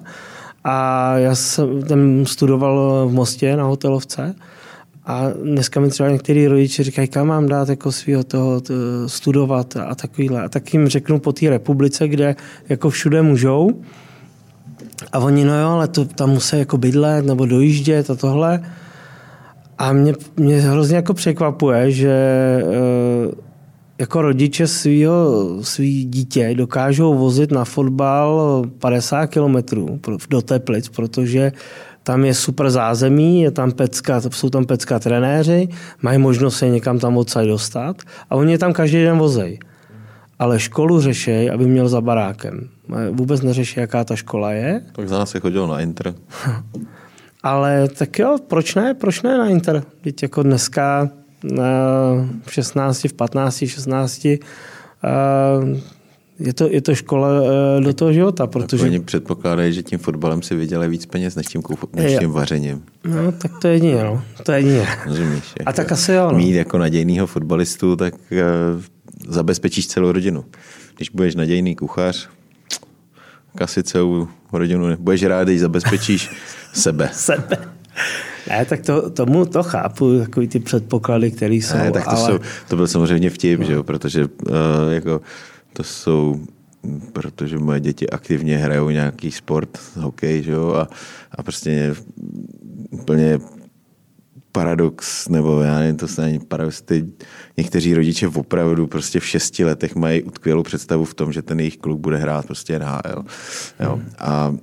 A já jsem tam studoval v Mostě na hotelovce a dneska mi třeba některý rodiče říkají, kam mám dát jako svého toho to, studovat a takovýhle. A tak jim řeknu po té republice, kde jako všude můžou. A oni, no jo, ale to, tam musí jako bydlet nebo dojíždět a tohle. A mě, mě hrozně jako překvapuje, že eh, jako rodiče svýho, svý dítě dokážou vozit na fotbal 50 kilometrů do Teplic, protože tam je super zázemí, je tam pecka, jsou tam pecka trenéři, mají možnost se někam tam odsaď dostat a oni je tam každý den vozej. Ale školu řešej, aby měl za barákem. Vůbec neřeší, jaká ta škola je. Tak za nás se chodil na Inter. <laughs> Ale tak jo, proč ne? Proč ne na Inter? Teď jako dneska v 16, v 15, 16 je to, je to škola eh, do toho života, protože... oni předpokládají, že tím fotbalem si vydělají víc peněz než tím, než tím vařením. No, tak to je jedině, no. To je jedině. Rozumíš? A tak asi jo, no. Mít jako nadějného fotbalistu, tak zabezpečíš celou rodinu. Když budeš nadějný kuchař, asi celou rodinu budeš rád, když zabezpečíš <laughs> sebe. sebe. Ne, tak to, tomu to chápu, takový ty předpoklady, které jsou. Ne, tak to, ale... jsou, to byl samozřejmě vtip, no. že jo, protože uh, jako, to jsou protože moje děti aktivně hrajou nějaký sport, hokej, že jo, a, a prostě úplně paradox, nebo já nevím, to se není paradox, ty někteří rodiče opravdu prostě v šesti letech mají utkvělou představu v tom, že ten jejich kluk bude hrát prostě NHL. Jo. Hmm. A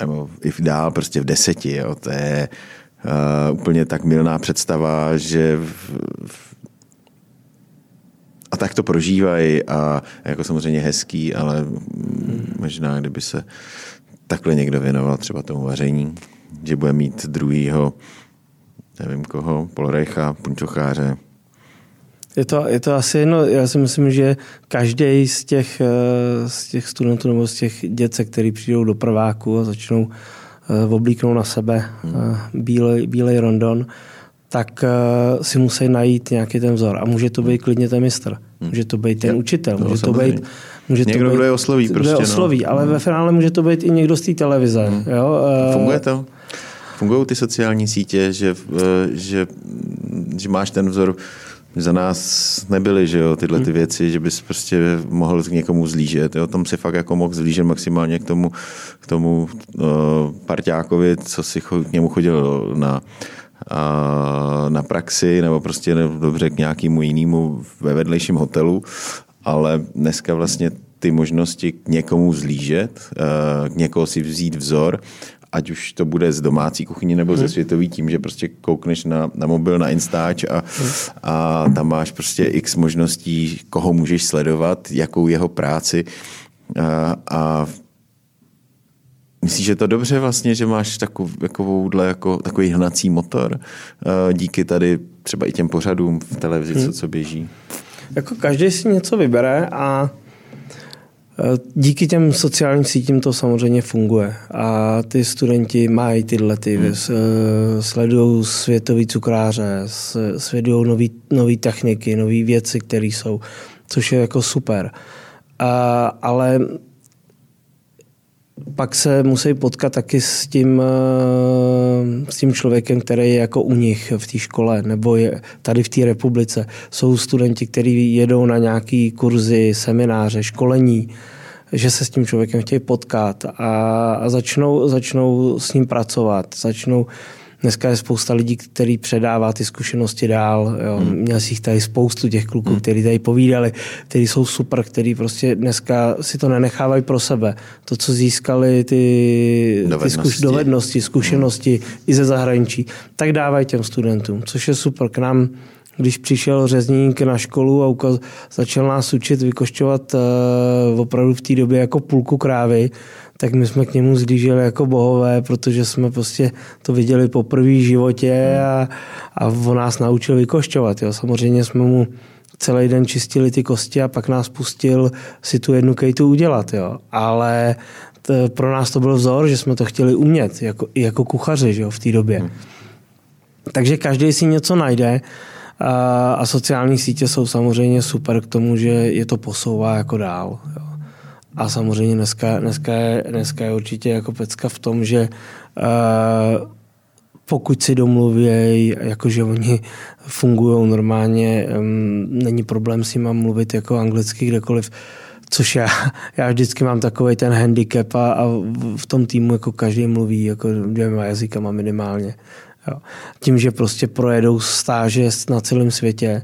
nebo i dál prostě v deseti, jo. to je uh, úplně tak milná představa, že v, v, a tak to prožívají a jako samozřejmě hezký, ale hmm. možná kdyby se takhle někdo věnoval třeba tomu vaření, že bude mít druhýho nevím koho, Polrecha, Punčocháře. Je to, je to asi jedno, já si myslím, že každý z těch, eh, z těch studentů nebo z těch dětek, který přijdou do prváku a začnou eh, oblíknout na sebe hmm. bílej, bílej rondon, tak si musí najít nějaký ten vzor. A může to být klidně ten mistr. Hmm. Může to být ten učitel. Může to být, může někdo, to být, kdo je osloví. Prostě, kdo je osloví, no. ale hmm. ve finále může to být i někdo z té televize. Hmm. Jo? Funguje to? Fungují ty sociální sítě, že, eh, že, že máš ten vzor, za nás nebyly, že jo, tyhle ty hmm. věci, že bys prostě mohl k někomu zlížet. Jo. Tam si fakt jako mohl zlížet maximálně k tomu, k tomu uh, parťákovi, co si k němu chodil na, uh, na praxi, nebo prostě ne, dobře k nějakému jinému ve vedlejším hotelu, ale dneska vlastně ty možnosti k někomu zlížet, uh, k někoho si vzít vzor ať už to bude z domácí kuchyně nebo ze mhm. světový, tím, že prostě koukneš na, na mobil, na Instač a, a tam máš prostě x možností, koho můžeš sledovat, jakou jeho práci a, a Myslíš, že to dobře vlastně, že máš takovou, takovouhle, jako, takový hnací motor díky tady třeba i těm pořadům v televizi, co, mhm. co běží? Jako každý si něco vybere a díky těm sociálním sítím to samozřejmě funguje a ty studenti mají tyhle ty, hmm. Eh, sledují světový cukráře, sledují nové techniky, nové věci, které jsou, což je jako super. A, ale pak se musí potkat taky s tím, eh, s tím člověkem, který je jako u nich v té škole nebo je tady v té republice. Jsou studenti, kteří jedou na nějaké kurzy, semináře, školení, že se s tím člověkem chtějí potkat a, začnou, začnou s ním pracovat, začnou Dneska je spousta lidí, kteří předává ty zkušenosti dál. Jo. Hmm. Měl si jich tady spoustu těch kluků, hmm. kteří tady povídali, kteří jsou super, kteří prostě dneska si to nenechávají pro sebe. To, co získali ty dovednosti, ty zkuš, dovednosti zkušenosti hmm. i ze zahraničí, tak dávají těm studentům, což je super. K nám když přišel řezník na školu a ukaz, začal nás učit vykošťovat uh, opravdu v té době jako půlku krávy, tak my jsme k němu zlíželi jako bohové, protože jsme prostě to viděli po první životě a, a on nás naučil vykošťovat. Jo. Samozřejmě jsme mu celý den čistili ty kosti a pak nás pustil si tu jednu kejtu udělat. Jo. Ale t, pro nás to byl vzor, že jsme to chtěli umět, jako, jako kuchaři že jo, v té době. Hmm. Takže každý si něco najde. A, a sociální sítě jsou samozřejmě super k tomu, že je to posouvá jako dál. Jo. A samozřejmě dneska, dneska, je, dneska je určitě jako pecka v tom, že uh, pokud si domluví, jakože oni fungují normálně, um, není problém s nimi mluvit jako anglicky kdekoliv, což já, já vždycky mám takový ten handicap a, a v tom týmu jako každý mluví jako dvěma jazykama minimálně. Jo. Tím, že prostě projedou stáže na celém světě,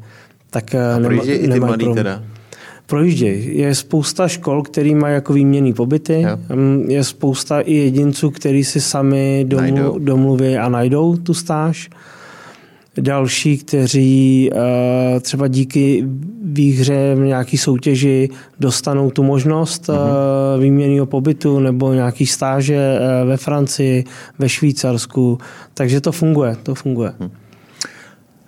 tak eh, A nema, i ty mladý teda? Projíždějí. Je spousta škol, který mají jako výměný pobyty. Jo. Mm, je spousta i jedinců, kteří si sami domlu, domluví a najdou tu stáž další, kteří uh, třeba díky výhře v nějaké soutěži dostanou tu možnost uh, výměnného pobytu nebo nějaký stáže uh, ve Francii, ve Švýcarsku. Takže to funguje, to funguje. Mhm.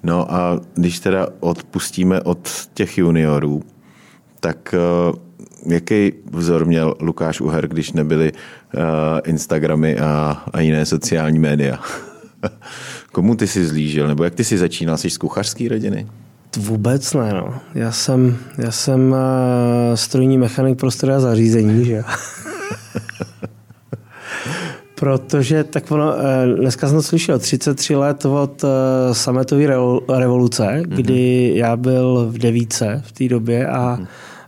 No a když teda odpustíme od těch juniorů, tak uh, jaký vzor měl Lukáš Uher, když nebyly uh, Instagramy a, a jiné sociální média? <laughs> Komu ty jsi zlížil? Nebo jak ty jsi začínal? Jsi z kuchařské rodiny? Vůbec ne, no. Já jsem, já jsem uh, strojní mechanik pro a zařízení, že <laughs> Protože tak ono, eh, dneska jsem to slyšel, 33 let od eh, sametové revoluce, mm-hmm. kdy já byl v devíce v té době a mm-hmm.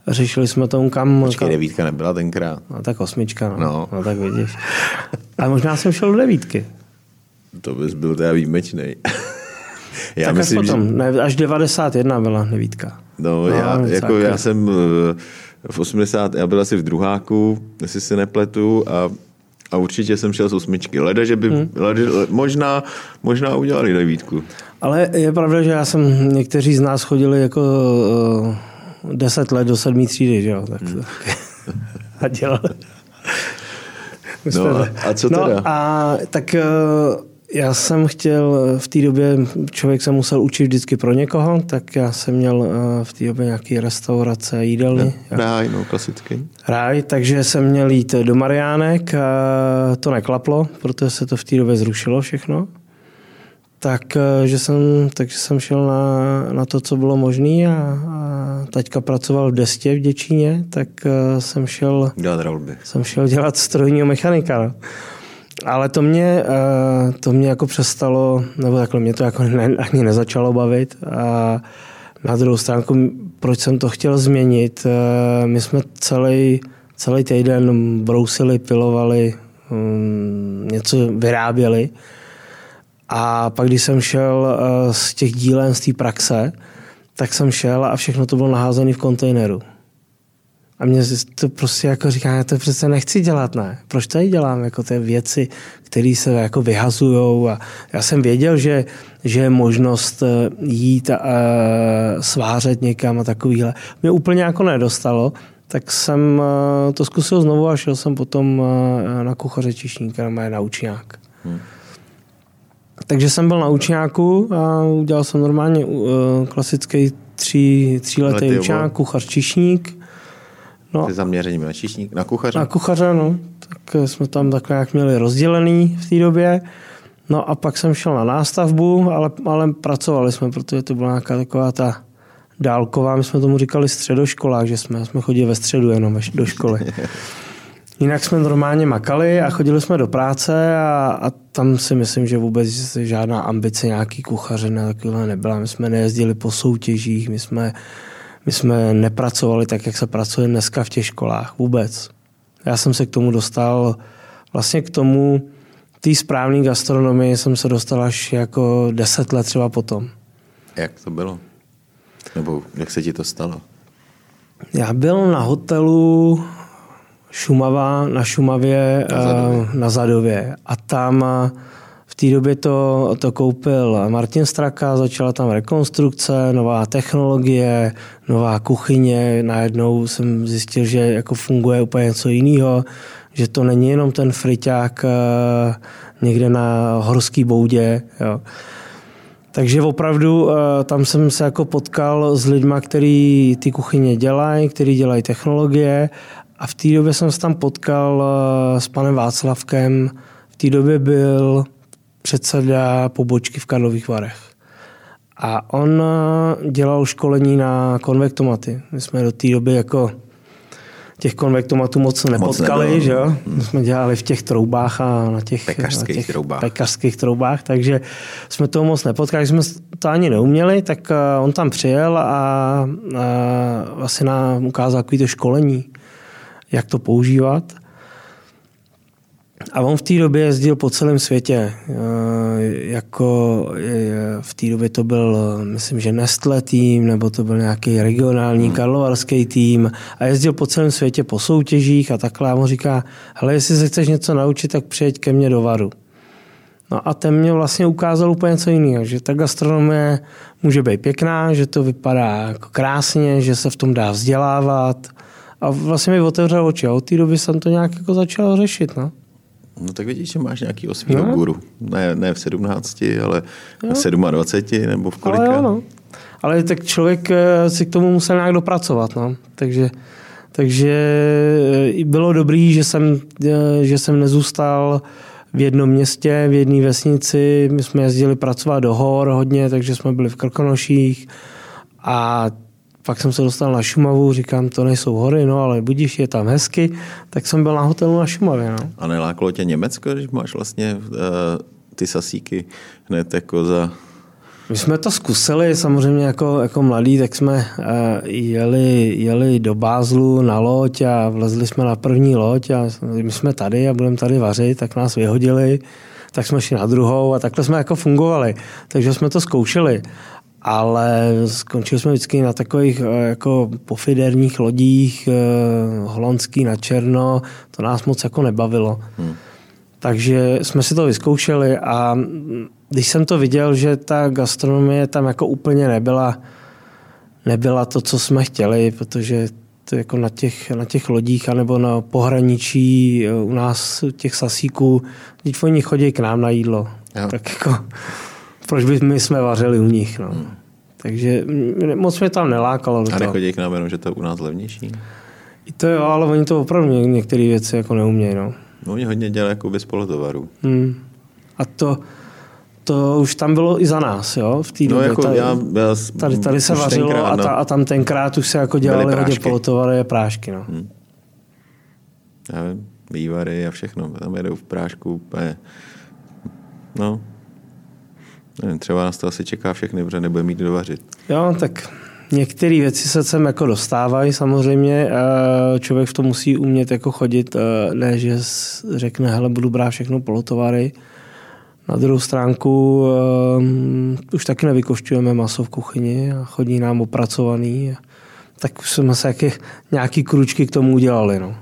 Řešili jsme tomu, kam... Počkej, devítka nebyla tenkrát. No tak osmička, no. no. no tak vidíš. A možná jsem šel do devítky. To bys byl teda výjimečný. <laughs> já tak myslím, potom, že... ne, až 91 byla nevítka. No, no já, jako já jsem eh, v 80, já byl asi v druháku, jestli si nepletu, a, a určitě jsem šel z osmičky. Leda, že by, hmm. leda, možná, možná udělali devítku. Ale je pravda, že já jsem, někteří z nás chodili jako uh, deset let do sedmý třídy, že jo, tak, hmm. tak <laughs> a dělali. No a, a co no teda? No a tak uh, já jsem chtěl, v té době člověk se musel učit vždycky pro někoho, tak já jsem měl uh, v té době nějaký restaurace, jídelny. Ráj, no klasický. Ráj, takže jsem měl jít do Mariánek a to neklaplo, protože se to v té době zrušilo všechno tak eh, že jsem, takže jsem šel na, na to, co bylo možné a, a teďka pracoval v Destě v Děčíně, tak uh, jsem šel dělat Jsem šel dělat strojního mechanika. No. Ale to mě, uh, to mě jako přestalo, nebo takhle mě to jako ne, ani nezačalo bavit. A na druhou stránku, proč jsem to chtěl změnit? My jsme celý, celý týden brousili, pilovali, um, něco vyráběli. A pak, když jsem šel eh, z těch dílen, z té praxe, tak jsem šel a všechno to bylo naházené v kontejneru. A mě to prostě jako říká, já to přece nechci dělat, ne. Proč tady dělám jako ty věci, které se jako vyhazujou a já jsem věděl, že, že je možnost eh, jít a uh, svářet někam a takovýhle. Mě úplně jako nedostalo, tak jsem to zkusil znovu a šel jsem potom na kuchaře čišníka, na na učňák. Hmm. Takže jsem byl na učňáku a udělal jsem normálně uh, klasický tří, tříletý učňák, kuchař čišník. No, Ty zaměřením na čišník, na kuchaře? Na kuchaře, no. Tak jsme tam takhle jak měli rozdělený v té době. No a pak jsem šel na nástavbu, ale, ale pracovali jsme, protože to byla nějaká taková ta dálková, my jsme tomu říkali středoškolák, že jsme, jsme chodili ve středu jenom do školy. <laughs> Jinak jsme normálně makali a chodili jsme do práce a, a tam si myslím, že vůbec žádná ambice nějaký kuchaře takovéhle nebyla. My jsme nejezdili po soutěžích, my jsme, my jsme nepracovali tak, jak se pracuje dneska v těch školách. Vůbec. Já jsem se k tomu dostal, vlastně k tomu, té správné gastronomii jsem se dostal až jako deset let třeba potom. Jak to bylo? Nebo jak se ti to stalo? Já byl na hotelu Šumava na Šumavě na Zadově. Na Zadově. A tam v té době to, to koupil Martin Straka, začala tam rekonstrukce, nová technologie, nová kuchyně. Najednou jsem zjistil, že jako funguje úplně něco jiného, že to není jenom ten friťák někde na horský boudě. Jo. Takže opravdu tam jsem se jako potkal s lidmi, kteří ty kuchyně dělají, kteří dělají technologie a v té době jsem se tam potkal eh, s panem Václavkem. V té době byl předseda pobočky v Karlových Varech. A on eh, dělal školení na konvektomaty. My jsme do té doby jako těch konvektomatů moc nepotkali, moc že jo? Hmm. jsme dělali v těch troubách a na těch pekařských, na těch troubách. pekařských troubách, takže jsme toho moc nepotkali, jsme to ani neuměli, tak eh, on tam přijel a, a vlastně nám ukázal takový to školení jak to používat. A on v té době jezdil po celém světě. Eh, jako v té době to byl, myslím, že Nestle tým, nebo to byl nějaký regionální hmm. karlovarský tým a jezdil po celém světě po soutěžích a takhle. A on říká, hele, jestli se chceš něco naučit, tak přijeď ke mně do Varu. No a ten mě vlastně ukázal úplně něco jiného, že ta gastronomie může být pěkná, že to vypadá jako krásně, že se v tom dá vzdělávat, a vlastně mi otevřel oči a od té doby jsem to nějak jako začal řešit. No. No tak vidíš, že máš nějaký osmýho no. guru. Ne, ne v 17, ale jo. v 27 nebo v kolika. Ale, jo, no. ale tak člověk eh, si k tomu musel nějak dopracovat. No. Takže, takže eh, bylo dobrý, že jsem, eh, že jsem nezůstal v jednom městě, v jedné vesnici. My jsme jezdili pracovat do hor hodně, takže jsme byli v Krkonoších a pak jsem se dostal na Šumavu, říkám, to nejsou hory, no ale budíš, je tam hezky, tak jsem byl na hotelu na Šumavě. No. A neláklo tě Německo, když máš vlastně uh, ty sasíky hned jako za... My jsme to zkusili, samozřejmě jako, jako mladí, tak jsme uh, jeli, jeli do Bázlu na loď a vlezli jsme na první loď a my jsme tady a budeme tady vařit, tak nás vyhodili tak jsme šli na druhou a takhle jsme jako fungovali. Takže jsme to zkoušeli ale skončili jsme vždycky na takových eh, jako pofiderních lodích, eh, holandský na černo, to nás moc jako nebavilo. Hmm. Takže jsme si to vyzkoušeli a když jsem to viděl, že ta gastronomie tam jako úplně nebyla, nebyla to, co jsme chtěli, protože to jako na těch, na těch lodích anebo na pohraničí eh, u nás těch sasíků, teď oni chodí k nám na jídlo. Jo. Tak jako proč by my jsme vařili u nich. No. Hmm. Takže moc mě tam nelákalo. A nechodí k nám jenom, že to je u nás levnější? I to jo, ale oni to opravdu některé věci jako neumějí. No. no oni hodně dělají jako bez polotovaru. Hmm. A to, to už tam bylo i za nás, jo, v té no, době. Jako tady, já, já, tady, tady se vařilo tenkrát, a, ta, no. a tam tenkrát už se jako dělali hodně polotovary a prášky. No. Hmm. Já vím, vývary a všechno. Tam jedou v prášku úplně. No, Nevím, třeba nás to asi čeká všechny, protože nebude mít dovařit. Jo, tak některé věci se sem jako dostávají samozřejmě. Člověk v tom musí umět jako chodit, ne, že řekne, hele, budu brát všechno polotovary. Na druhou stránku um, už taky nevykošťujeme maso v kuchyni a chodí nám opracovaný. Tak už jsme se jaké, nějaký kručky k tomu udělali. No.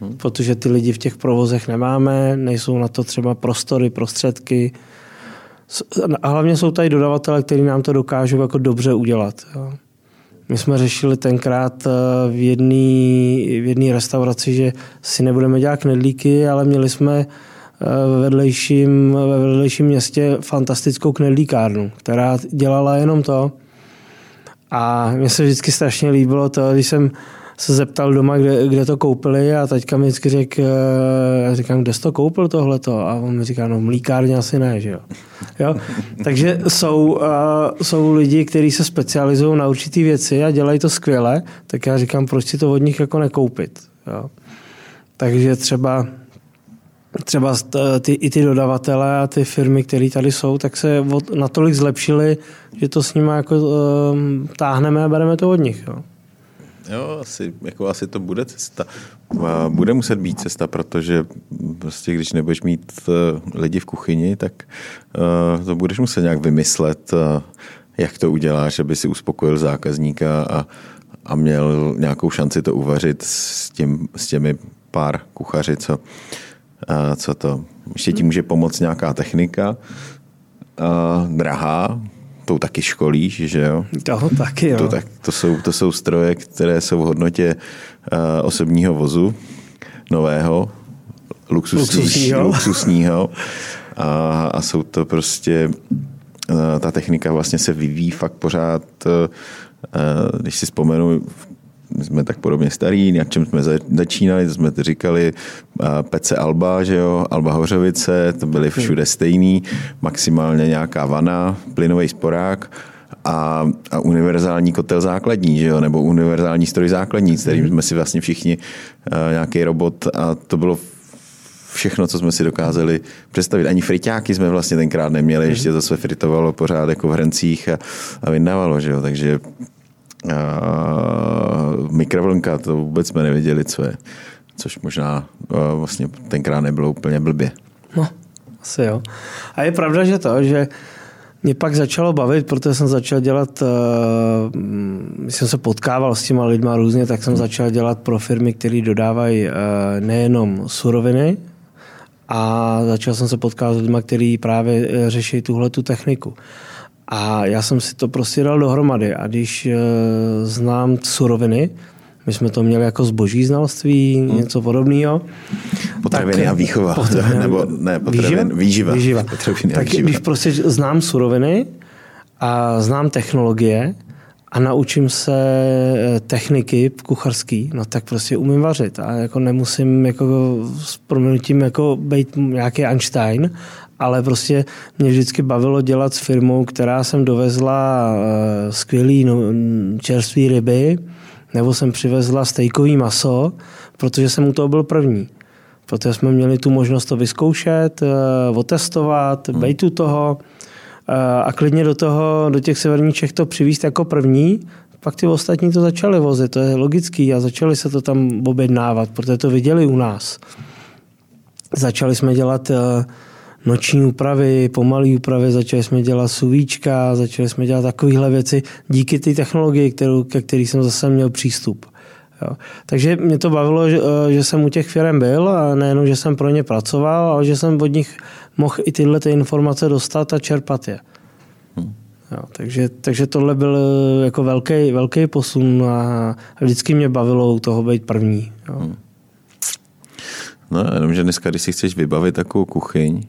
Hmm. Protože ty lidi v těch provozech nemáme, nejsou na to třeba prostory, prostředky, a hlavně jsou tady dodavatele, kteří nám to dokážou jako dobře udělat. Jo. My jsme řešili tenkrát eh, v jedné v restauraci, že si nebudeme dělat knedlíky, ale měli jsme eh, ve vedlejším, ve vedlejším městě fantastickou knedlíkárnu, která dělala jenom to. A mně se vždycky strašně líbilo to, když jsem se zeptal doma, kde, kde to koupili a teďka mi vždycky řekl, eh, já říkám, kde jsi to koupil tohleto? A on mi říká, no mlíkárně asi ne, že jo. jo? <laughs> Takže jsou, uh, jsou lidi, kteří se specializují na určité věci a dělají to skvěle, tak já říkám, proč si to od nich jako nekoupit. Jo? Takže třeba třeba ty, i ty dodavatele a ty firmy, které tady jsou, tak se od, natolik zlepšili, že to s nimi jako um, táhneme a bereme to od nich. Jo. Jo, asi, jako asi to bude cesta. Bude muset být cesta, protože prostě když nebudeš mít eh, lidi v kuchyni, tak uh, to budeš muset nějak vymyslet, uh, jak to uděláš, aby si uspokojil zákazníka a, a měl nějakou šanci to uvařit s, tím, s těmi pár kuchaři, co, uh, co to. Ještě ti může pomoct nějaká technika, drahá, tou taky školíš, že jo? Toho taky, jo. To, tak, to, jsou, to jsou stroje, které jsou v hodnotě uh, osobního vozu, nového, luxusního, luxusního. luxusního a, a jsou to prostě, uh, ta technika vlastně se vyvíjí fakt pořád, uh, když si vzpomenu, my jsme tak podobně starý, na čem jsme začínali, to jsme říkali, Pece Alba, že jo, Alba Hořovice, to byly všude stejný, maximálně nějaká vana, plynový sporák, a, a univerzální kotel základní, že jo? nebo univerzální stroj základní, s kterým jsme si vlastně všichni uh, nějaký robot a to bylo všechno, co jsme si dokázali představit. Ani friťáky jsme vlastně tenkrát neměli, ještě to se fritovalo pořád jako v hrancích a, a vydávalo, že jo? takže mikrovlnka, to vůbec jsme nevěděli, co je. Což možná vlastně tenkrát nebylo úplně blbě. No, asi jo. A je pravda, že to, že mě pak začalo bavit, protože jsem začal dělat, uh, jsem se potkával s těma lidma různě, tak jsem začal dělat pro firmy, které dodávají uh, nejenom suroviny, a začal jsem se potkávat s lidmi, kteří právě řeší tuhle tu techniku. A já jsem si to prostě dal dohromady. A když uh, znám suroviny, my jsme to měli jako zboží znalství, hmm. něco podobného. Potraviny tak, a výchova. Potraviny, <laughs> nebo ne, potravin, výživa. výživa. Potraviny tak výživa. když prostě znám suroviny a znám technologie a naučím se eh, techniky kucharský, no tak prostě umím vařit a jako nemusím jako s proměnutím jako být nějaký Einstein, ale prostě mě vždycky bavilo dělat s firmou, která jsem dovezla eh, skvělý no, čerstvé ryby, nebo jsem přivezla stejkový maso, protože jsem u toho byl první. Protože jsme měli tu možnost to vyzkoušet, eh, otestovat, hmm. být u toho a klidně do toho, do těch severních Čech to přivíst jako první, pak ty ostatní to začali vozit, to je logický a začali se to tam objednávat, protože to viděli u nás. Začali jsme dělat noční úpravy, pomalé úpravy, začali jsme dělat suvíčka, začali jsme dělat takovéhle věci díky té technologii, kterou, ke který jsem zase měl přístup. Jo. Takže mě to bavilo, že, eh, že jsem u těch firm byl a nejenom, že jsem pro ně pracoval, ale že jsem od nich mohl i tyhle ty informace dostat a čerpat je. Hmm. Jo, takže, takže tohle byl eh, jako velký, velký posun a vždycky mě bavilo u toho být první. Jo. Hmm. No, jenom, že dneska, když si chceš vybavit takovou kuchyň,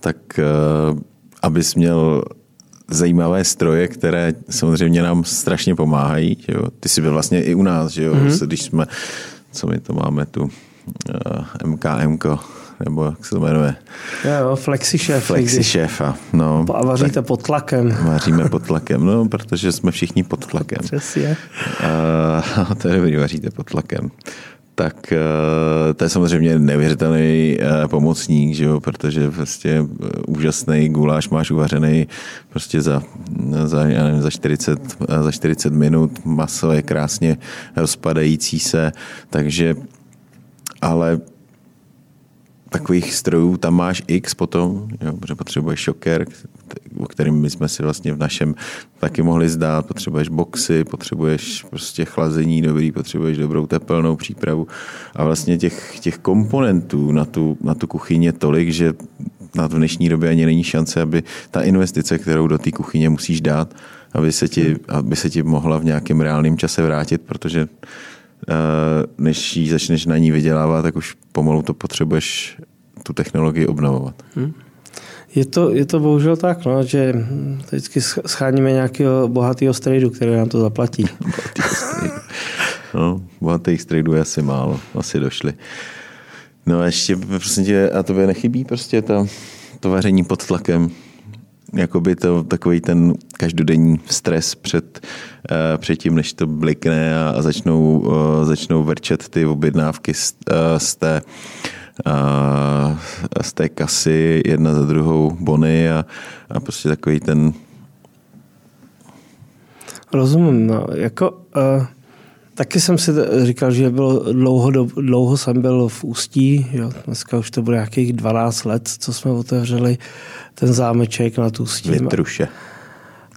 tak uh, abys měl zajímavé stroje, které samozřejmě nám strašně pomáhají. Že jo? Ty jsi byl vlastně i u nás, že jo? Mm-hmm. když jsme, co my to máme tu, uh, eh, MKM, nebo jak se to jmenuje? Jo, jo flexi šéf. Flexi šéfa, no. A vaříte pod tlakem. Vaříme <laughs> pod tlakem, no, protože jsme všichni pod tlakem. Přesně. Uh, <laughs> to je dobrý, vaříte pod tlakem tak eh, to je samozřejmě nevěřitelný eh, pomocník, že jo, protože prostě eh, úžasný guláš máš uvařený prostě za, za, já nevím, za, 40, za 40 minut, maso je krásně rozpadající se, takže ale takových strojů tam máš X potom, jo, protože potřebuješ šoker, o kterým my jsme si vlastně v našem taky mohli zdát, potřebuješ boxy, potřebuješ prostě chlazení dobrý, potřebuješ dobrou tepelnou přípravu a vlastně těch, těch komponentů na tu, na tu kuchyni je tolik, že na v dnešní době ani není šance, aby ta investice, kterou do té kuchyně musíš dát, aby se, ti, aby se ti mohla v nějakém reálném čase vrátit, protože Eh, než ji začneš na ní vydělávat, tak už pomalu to potřebuješ tu technologii obnovovat. Hmm. Je to, je to bohužel tak, no, že vždycky scháníme nějakého bohatého strejdu, který nám to zaplatí. <laughs> no, bohatých strejdů je asi málo, asi došli. No a ještě, prostě tě, a tobě nechybí prostě to, to vaření pod tlakem? jakoby to, takový ten každodenní stres před, uh, před tím, než to blikne a, a začnou, uh, začnou vrčet ty objednávky z, uh, z té uh, z té kasy jedna za druhou bony a, a prostě takový ten Rozumím, no, jako uh, taky jsem si říkal, že bylo dlouho, dlouho jsem byl v Ústí, jo, dneska už to bude nějakých 12 let, co jsme otevřeli ten zámeček na Ústí. Vytruše.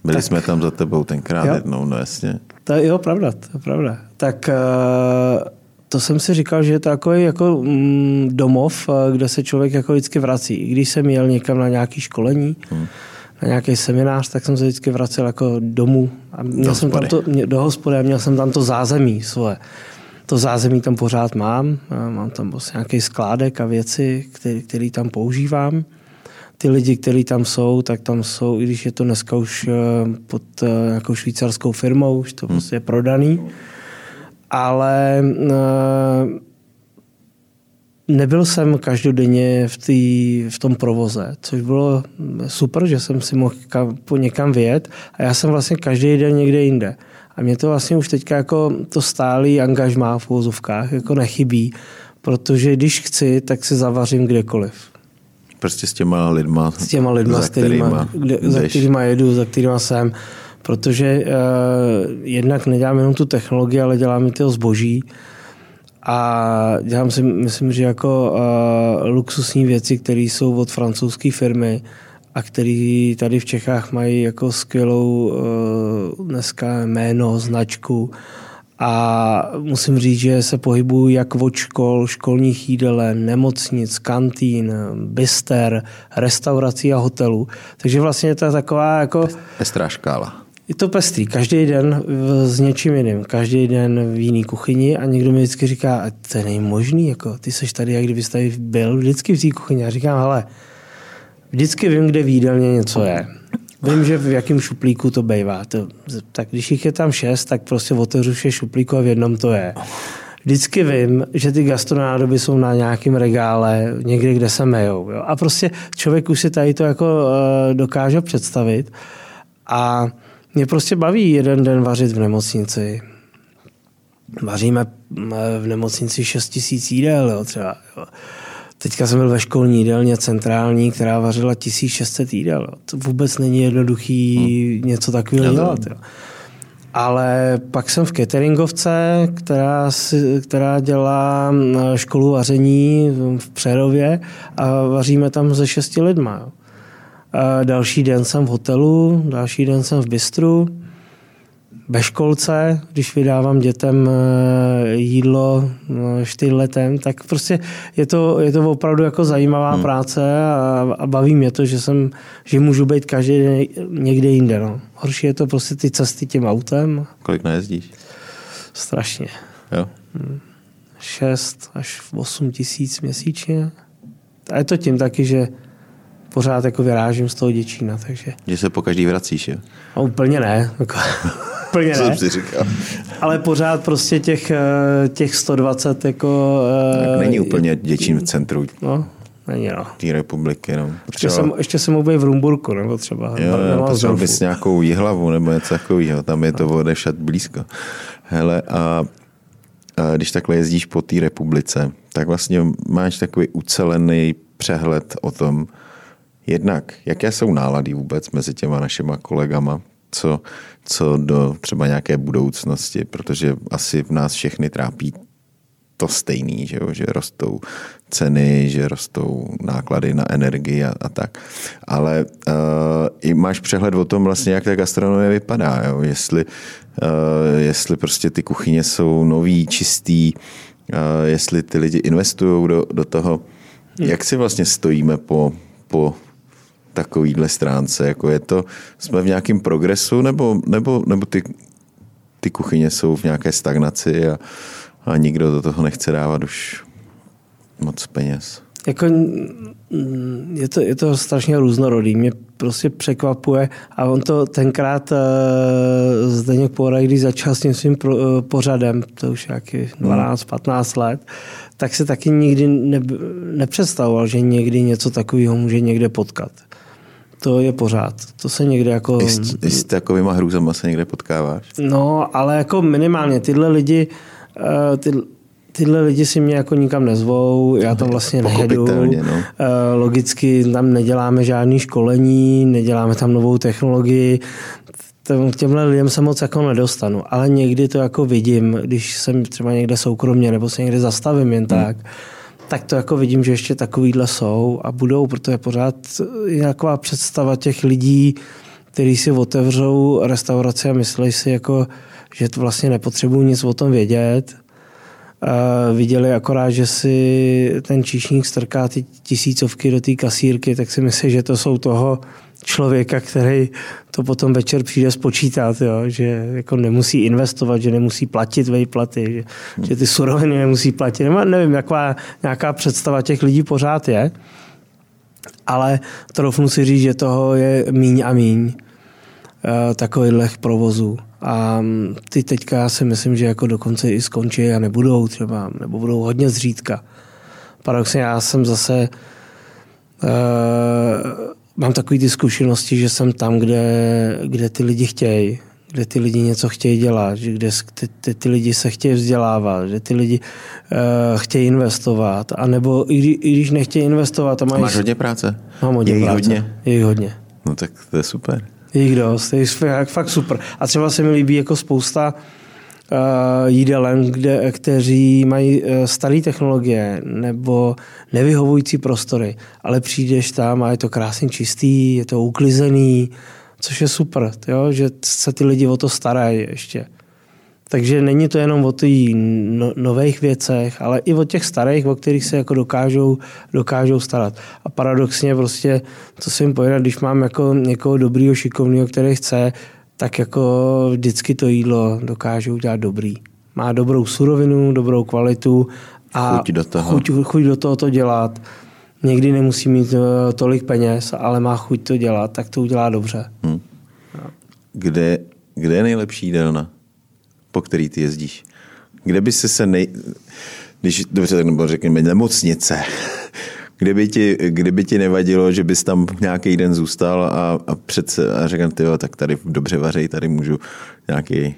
Byli tak, jsme tam za tebou tenkrát jo, jednou, no jasně. To je, jo, pravda, to je pravda. Tak uh, to jsem si říkal, že je to takový jako mm, domov, eh, kde se člověk jako vždycky vrací. I když jsem jel někam na nějaké školení, hmm na nějaký seminář, tak jsem se vždycky vracel jako domů. A měl do jsem tam to, do hospody a měl jsem tam to zázemí svoje. To zázemí tam pořád mám. Mám tam vlastně nějaký skládek a věci, které, které tam používám. Ty lidi, kteří tam jsou, tak tam jsou, i když je to dneska už eh, pod eh, nějakou švýcarskou firmou, už to hmm. prostě je prodaný. Ale eh, Nebyl jsem každodenně v, tý, v tom provoze, což bylo super, že jsem si mohl kam, po někam vyjet a já jsem vlastně každý den někde jinde. A mě to vlastně už teďka jako to stálý angažmá v úvozovkách jako nechybí, protože když chci, tak si zavařím kdekoliv. Prostě s těma lidma. S těma lidma, za kterýma, kde, za kterýma jedu, za kterýma jsem. Protože uh, jednak nedělám jenom tu technologii, ale dělám i ty zboží. A dělám si, myslím, že jako uh, luxusní věci, které jsou od francouzské firmy a které tady v Čechách mají jako skvělou uh, dneska jméno, značku. A musím říct, že se pohybují jak od škol, školních jídelen, nemocnic, kantín, byster, restaurací a hotelů. Takže vlastně to je taková jako... Pestrá škála. Je to pestrý, každý den s něčím jiným, každý den v jiný kuchyni a někdo mi vždycky říká, to není možný, jako ty seš tady, jak kdyby tady byl vždycky v té kuchyni. A říkám, hele, vždycky vím, kde v jídelně něco je. Vím, že v jakém šuplíku to bývá. To, tak když jich je tam šest, tak prostě otevřu vše šuplíku a v jednom to je. Vždycky vím, že ty gastronádoby jsou na nějakém regále, někde, kde se mejou. Jo? A prostě člověk už si tady to jako uh, dokáže představit. A mě prostě baví jeden den vařit v nemocnici. Vaříme v nemocnici 6 tisíc jídel, jo, třeba. Jo. Teďka jsem byl ve školní jídelně centrální, která vařila 1600 jídel. To vůbec není jednoduchý hmm. něco takového dělat. Jo. Ale pak jsem v cateringovce, která, si, která dělá školu vaření v Přerově a vaříme tam se šesti lidma. Jo. A další den jsem v hotelu, další den jsem v bistru ve školce, když vydávám dětem eh, jídlo no, čtyřletem, tak prostě je to, je to opravdu jako zajímavá hmm. práce a, a baví mě to, že jsem, že můžu být každý den někde jinde. No. Horší je to prostě ty cesty tím autem. Kolik najezdíš? Strašně. Jo. 6 hmm. až 8 tisíc měsíčně. A je to tím taky, že pořád jako vyrážím z toho Děčína, takže... Že se po každý vracíš, jo? A úplně ne. Jako, <laughs> úplně ne. si říkal. Ale pořád prostě těch, eh, těch 120 jako... Eh, tak není úplně Děčín v centru. No, není no. Té republiky, no. Ještě jsem, ještě jsem byl v Rumburku, nebo třeba. Jo, jo potřeba bys nějakou jihlavu nebo něco takového, tam je to no. odešat blízko. Hele, a, a když takhle jezdíš po té republice, tak vlastně máš takový ucelený přehled o tom, Jednak, jaké jsou nálady vůbec mezi těma našima kolegama, co, co do třeba nějaké budoucnosti, protože asi v nás všechny trápí to stejný, že, jo? že rostou ceny, že rostou náklady na energii a, a tak. Ale uh, i máš přehled o tom vlastně, jak ta gastronomie vypadá, jo? Jestli, uh, jestli prostě ty kuchyně jsou nový, čistý, uh, jestli ty lidi investují do, do toho, jak si vlastně stojíme po, po takovýhle stránce? Jako je to, jsme v nějakém progresu nebo, nebo, nebo ty, ty kuchyně jsou v nějaké stagnaci a, a nikdo do toho nechce dávat už moc peněz? Jako, je, to, je to strašně různorodý. Mě prostě překvapuje a on to tenkrát uh, Zdeněk Pora, když začal s tím svým pro, uh, pořadem, to už nějaký 12-15 let, tak se taky nikdy ne, nepředstavoval, že někdy něco takového může někde potkat to je pořád. To se někde jako... I s, i s takovýma hrůzama se někde potkáváš? No, ale jako minimálně tyhle lidi, uh, ty, tyhle lidi si mě jako nikam nezvou, já tam vlastně nejedu. No. Uh, logicky tam neděláme žádný školení, neděláme tam novou technologii, k těmhle lidem se moc jako nedostanu, ale někdy to jako vidím, když jsem třeba někde soukromně nebo se někde zastavím jen hmm. tak, tak to jako vidím, že ještě takovýhle jsou a budou, protože pořád je představa těch lidí, kteří si otevřou restauraci a myslí si, jako, že to vlastně nepotřebují nic o tom vědět. Uh, viděli akorát, že si ten číšník strká ty tisícovky do té kasírky, tak si myslí, že to jsou toho člověka, který to potom večer přijde spočítat, jo? že jako nemusí investovat, že nemusí platit vejplaty, že, že ty suroviny nemusí platit. Nebo nevím, jaká nějaká představa těch lidí pořád je, ale troufnu si říct, že toho je míň a míň eh, takovýchhle provozů. A mm, ty teďka si myslím, že jako dokonce i skončí a nebudou třeba, nebo budou hodně zřídka. Paradoxně já jsem zase uh, mám takové ty zkušenosti, že jsem tam, kde, kde ty lidi chtějí, kde ty lidi něco chtějí dělat, že kde ty, ty, ty lidi se chtějí vzdělávat, že ty lidi uh, chtějí investovat, anebo i, i když nechtějí investovat. A mají... Máš hodně práce? Mám hodně je práce. hodně? Je jich hodně. No tak to je super. Je jich dost, je jich fakt super. A třeba se mi líbí jako spousta uh, jídelen, kde, kteří mají uh, staré technologie nebo nevyhovující prostory, ale přijdeš tam a je to krásně čistý, je to uklizený, což je super, jo? že se ty lidi o to starají ještě. Takže není to jenom o těch no, nových věcech, ale i o těch starých, o kterých se jako dokážou, dokážou starat. A paradoxně prostě, co si jim povědat, když mám jako někoho dobrýho, šikovného, který chce, tak jako vždycky to jídlo dokáže udělat dobrý. Má dobrou surovinu, dobrou kvalitu a chuť do toho, chuť, chuť do toho to dělat. Někdy nemusí mít eh, tolik peněz, ale má chuť to dělat, tak to udělá dobře. Hmm. Kde, kde je nejlepší jídelna, po který ty jezdíš? Kde by si se nej... Když, dobře, tak nebo řekněme nemocnice. Kdyby ti, kdyby ti nevadilo, že bys tam nějaký den zůstal a, a, přece, a řekl, ty tak tady dobře vařej, tady můžu nějaký,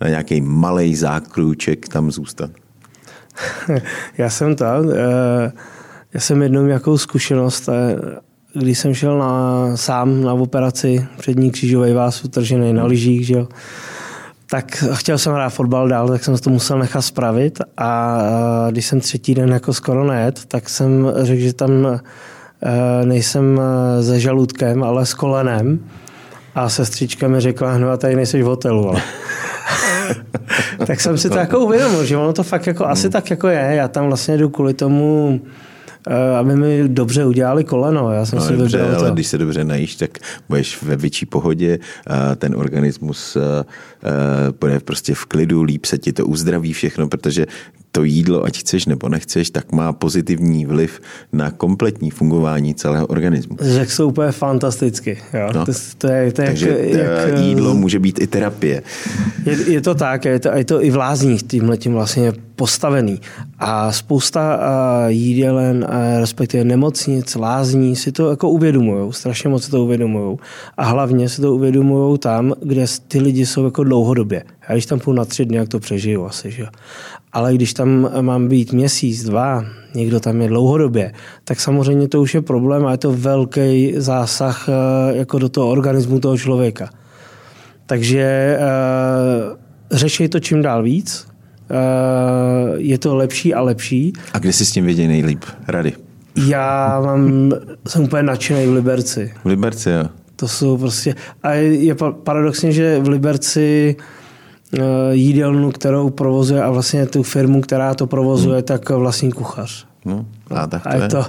na nějaký malý zákrůček tam zůstat. <laughs> Já jsem tam, eh, já jsem jednou nějakou zkušenost, eh, když jsem šel na, sám na operaci přední křížový vás utržený na lyžích, že jo, tak chtěl jsem hrát fotbal dál, tak jsem to musel nechat spravit a když jsem třetí den jako skoro nejet, tak jsem řekl, že tam nejsem se žaludkem, ale s kolenem. A sestřička mi řekla, no a tady nejsi v hotelu. Ale. <laughs> tak jsem si to jako uvědomil, že ono to fakt jako, asi tak jako je. Já tam vlastně jdu kvůli tomu, Eh, aby mi dobře udělali koleno. Já jsem no, si dobře, vybral ale to. když se dobře najíš, tak budeš ve větší pohodě, a ten organismus eh, eh, bude prostě v klidu, líp se ti to uzdraví všechno, protože to jídlo, ať chceš nebo nechceš, tak má pozitivní vliv na kompletní fungování celého organismu. Řekl jsou úplně fantasticky. Jo? No. To, to je, to je Takže jak, jak, jídlo může být i terapie. Je, je to tak, je to, je to i v lázních tímhle tím vlastně postavený. A spousta jídelen, respektive nemocnic, lázní si to jako uvědomují, strašně moc si to uvědomují. A hlavně si to uvědomují tam, kde ty lidi jsou jako dlouhodobě. Já když tam půjdu na tři dny, jak to přežiju asi. Že? Ale když tam mám být měsíc, dva, někdo tam je dlouhodobě, tak samozřejmě to už je problém a je to velký zásah uh, jako do toho organismu toho člověka. Takže uh, řešej to čím dál víc, je to lepší a lepší. A kde si s tím vědí nejlíp? Rady? Já mám, jsem úplně nadšený v Liberci. V Liberci, jo. To jsou prostě, a je, paradoxně, že v Liberci uh, jídelnu, kterou provozuje a vlastně tu firmu, která to provozuje, hmm. tak vlastní kuchař. No, a tak to a je. je. To,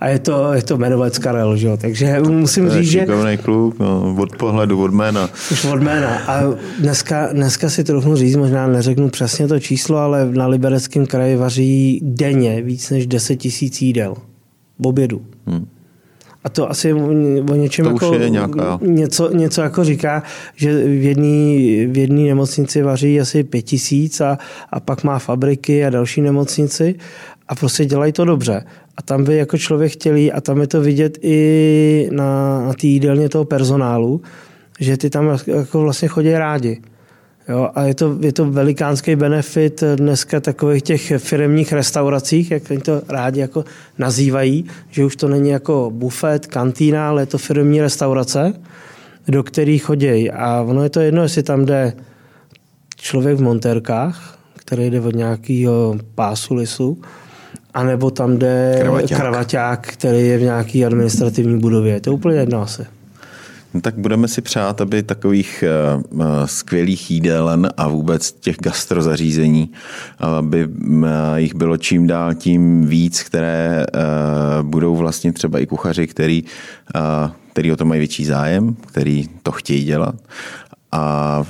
a je to, je to jmenovec Karel, že jo? takže musím To je říct, že... kluk, no, od pohledu, od jména. Už od jména. A dneska, dneska si trochu říct, možná neřeknu přesně to číslo, ale na Libereckém kraji vaří denně víc než 10 tisíc jídel. V obědu. Hmm. A to asi o, něčem To jako je nějaká- něco, něco jako říká, že v jedné v jedný nemocnici vaří asi pět tisíc a, a pak má fabriky a další nemocnici a prostě dělají to dobře. A tam by jako člověk chtěli, a tam je to vidět i na, na té jídelně toho personálu, že ty tam jako vlastně chodí rádi. Jo, a je to, je to velikánský benefit dneska takových těch firmních restauracích, jak oni to rádi jako nazývají, že už to není jako bufet, kantýna, ale je to firmní restaurace, do kterých chodí. A ono je to jedno, jestli tam jde člověk v montérkách, který jde od nějakého pásu lisu, anebo tam jde Kravaťák. kravaťák, který je v nějaké administrativní budově. To je úplně jedno asi. No, tak budeme si přát, aby takových uh, uh, skvělých jídelen a vůbec těch gastrozařízení, aby uh, jich bylo čím dál tím víc, které budou vlastně třeba i kuchaři, který, který o to mají větší zájem, který to chtějí dělat. A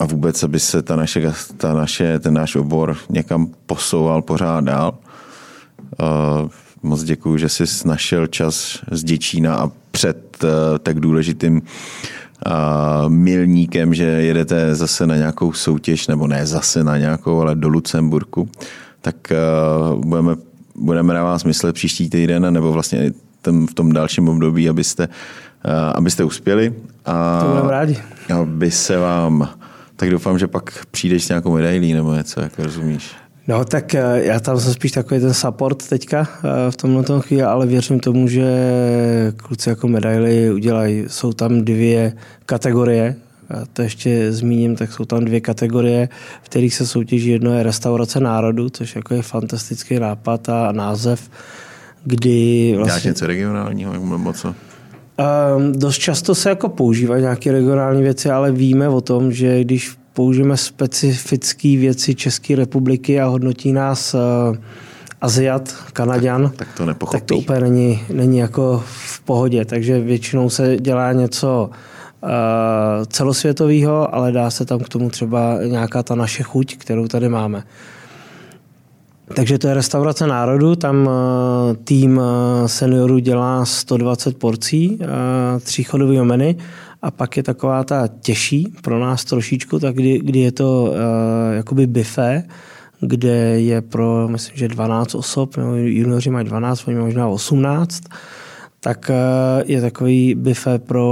a vůbec, aby se ta naše, ta naše, ten náš obor někam posouval pořád dál. Moc děkuji, že jsi našel čas z Děčína a před uh, tak důležitým uh, milníkem, že jedete zase na nějakou soutěž, nebo ne zase na nějakou, ale do Lucemburku, tak uh, budeme, budeme na vás myslet příští týden, nebo vlastně v tom dalším období, abyste, abyste uspěli. A To budeme rádi. aby se vám, tak doufám, že pak přijdeš s nějakou medailí nebo něco, jako rozumíš. No tak eh, já tam jsem spíš takový ten support teďka eh, v tomhle tom chvíli, ale věřím tomu, že kluci jako medaily udělají. Jsou tam dvě kategorie, a to ještě zmíním, tak jsou tam dvě kategorie, v kterých se soutěží. Jedno je restaurace národu, což jako je fantastický nápad a název, kdy Děláš vlastně... něco regionálního nebo co? Um, dost často se jako používají nějaké regionální věci, ale víme o tom, že když použijeme specifické věci České republiky a hodnotí nás uh, Aziat, Kanaďan, Tak to nepochopí. tak to úplně není, není jako v pohodě. Takže většinou se dělá něco uh, celosvětového, ale dá se tam k tomu třeba nějaká ta naše chuť, kterou tady máme. Takže to je restaurace národu, tam eh, tým eh, seniorů dělá 120 porcí eh, tříchodového menu a pak je taková ta těžší pro nás trošičku, tak kdy, kdy je to uh, jakoby buffet, kde je pro, myslím, že 12 osob, nebo junioři mají 12, oni mají možná 18, tak uh, je takový buffet pro,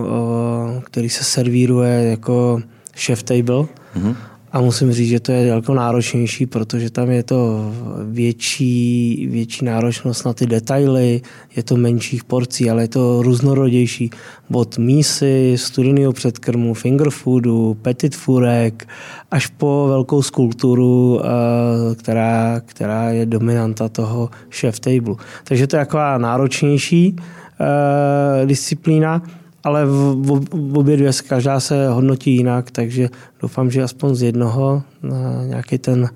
uh, který se servíruje jako chef table, mm-hmm. A musím říct, že to je daleko náročnější, protože tam je to větší, větší náročnost na ty detaily, je to menších porcí, ale je to různorodější. Od mísy, studeného předkrmu, finger foodu, petit furek, až po velkou skulpturu, eh, která, která je dominanta toho chef table. Takže to je taková náročnější eh, disciplína ale v, v, v obě dvě každá se hodnotí jinak, takže doufám, že aspoň z jednoho na nějaký ten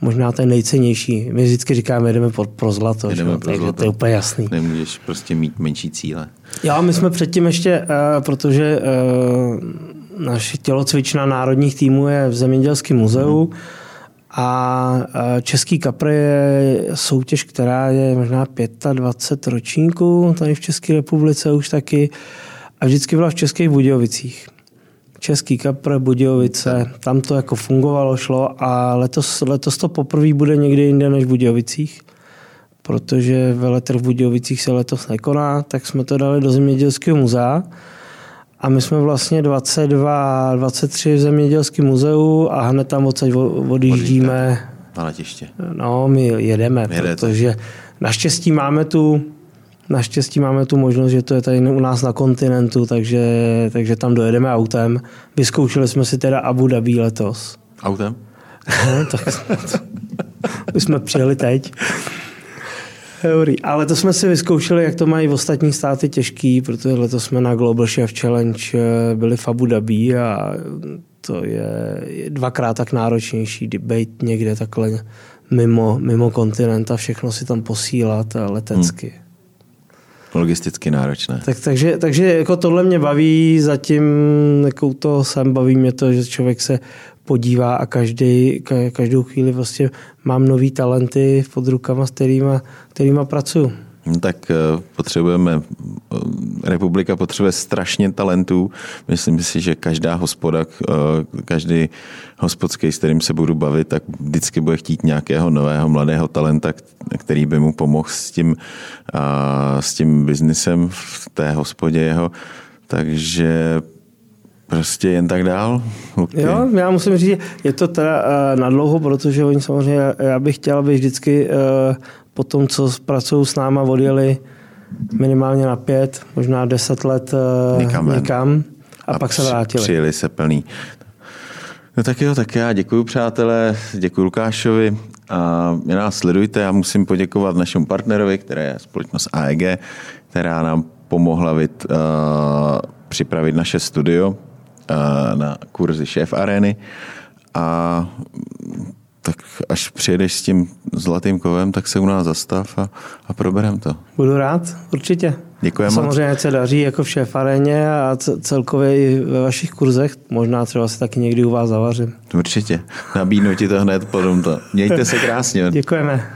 možná ten nejcennější. My vždycky říkáme, jdeme pro, pro zlato, jdeme že? pro takže zlato. to je úplně jasný. Nemůžeš prostě mít menší cíle. Jo, my jsme předtím ještě, uh, protože uh, naše tělocvična národních týmů je v Zemědělském muzeu, hmm. A Český kapr je soutěž, která je možná 25 ročníků tady v České republice už taky a vždycky byla v Českých Budějovicích. Český kapr, Budějovice, tam to jako fungovalo, šlo a letos, letos to poprvé bude někde jinde než v Budějovicích, protože veletrh v Budějovicích se letos nekoná, tak jsme to dali do Zemědělského muzea a my jsme vlastně 22, 23 v Zemědělském muzeu a hned tam odsaď odjíždíme. Na letiště. No, my jedeme, Jedete. protože naštěstí máme tu Naštěstí máme tu možnost, že to je tady u nás na kontinentu, takže, takže tam dojedeme autem. Vyzkoušeli jsme si teda Abu Dhabi letos. Autem? tak <laughs> už jsme přijeli teď. Dobrý. Ale to jsme si vyzkoušeli, jak to mají v ostatní státy těžký, protože letos jsme na Global Chef Challenge eh, byli v Abu Dhabi a to je dvakrát tak náročnější být někde takhle mimo, mimo kontinent a všechno si tam posílat letecky. Hmm logisticky náročné. Tak, takže, takže jako tohle mě baví, zatím jako to sem baví mě to, že člověk se podívá a každý, každou chvíli vlastně mám nový talenty pod rukama, s kterýma, kterýma pracuju. No tak eh, potřebujeme, eh, republika potřebuje strašně talentů. Myslím si, že každá hospoda, eh, každý hospodský, s kterým se budu bavit, tak vždycky bude chtít nějakého nového mladého talenta, který by mu pomohl s tím, s tím biznisem v té hospodě jeho. Takže prostě jen tak dál. Okay. Jo, já musím říct, je to teda uh, nadlouho, protože oni samozřejmě, já bych chtěl, aby vždycky uh, po tom, co pracují s náma, odjeli minimálně na pět, možná deset let uh, někam, někam a, a pak se vrátili. Přijeli se plný. No tak jo, tak já děkuji přátelé, děkuji Lukášovi a mě nás sledujte. Já musím poděkovat našemu partnerovi, který je společnost AEG, která nám pomohla vyd, uh, připravit naše studio uh, na kurzy šéf arény a tak až přijedeš s tím zlatým kovem, tak se u nás zastav a, a proberem to. Budu rád, určitě. Děkujeme. Samozřejmě se daří jako v šéfaréně a celkově i ve vašich kurzech. Možná třeba se taky někdy u vás zavařím. Určitě. Nabídnu ti to hned potom to. Mějte se krásně. Děkujeme.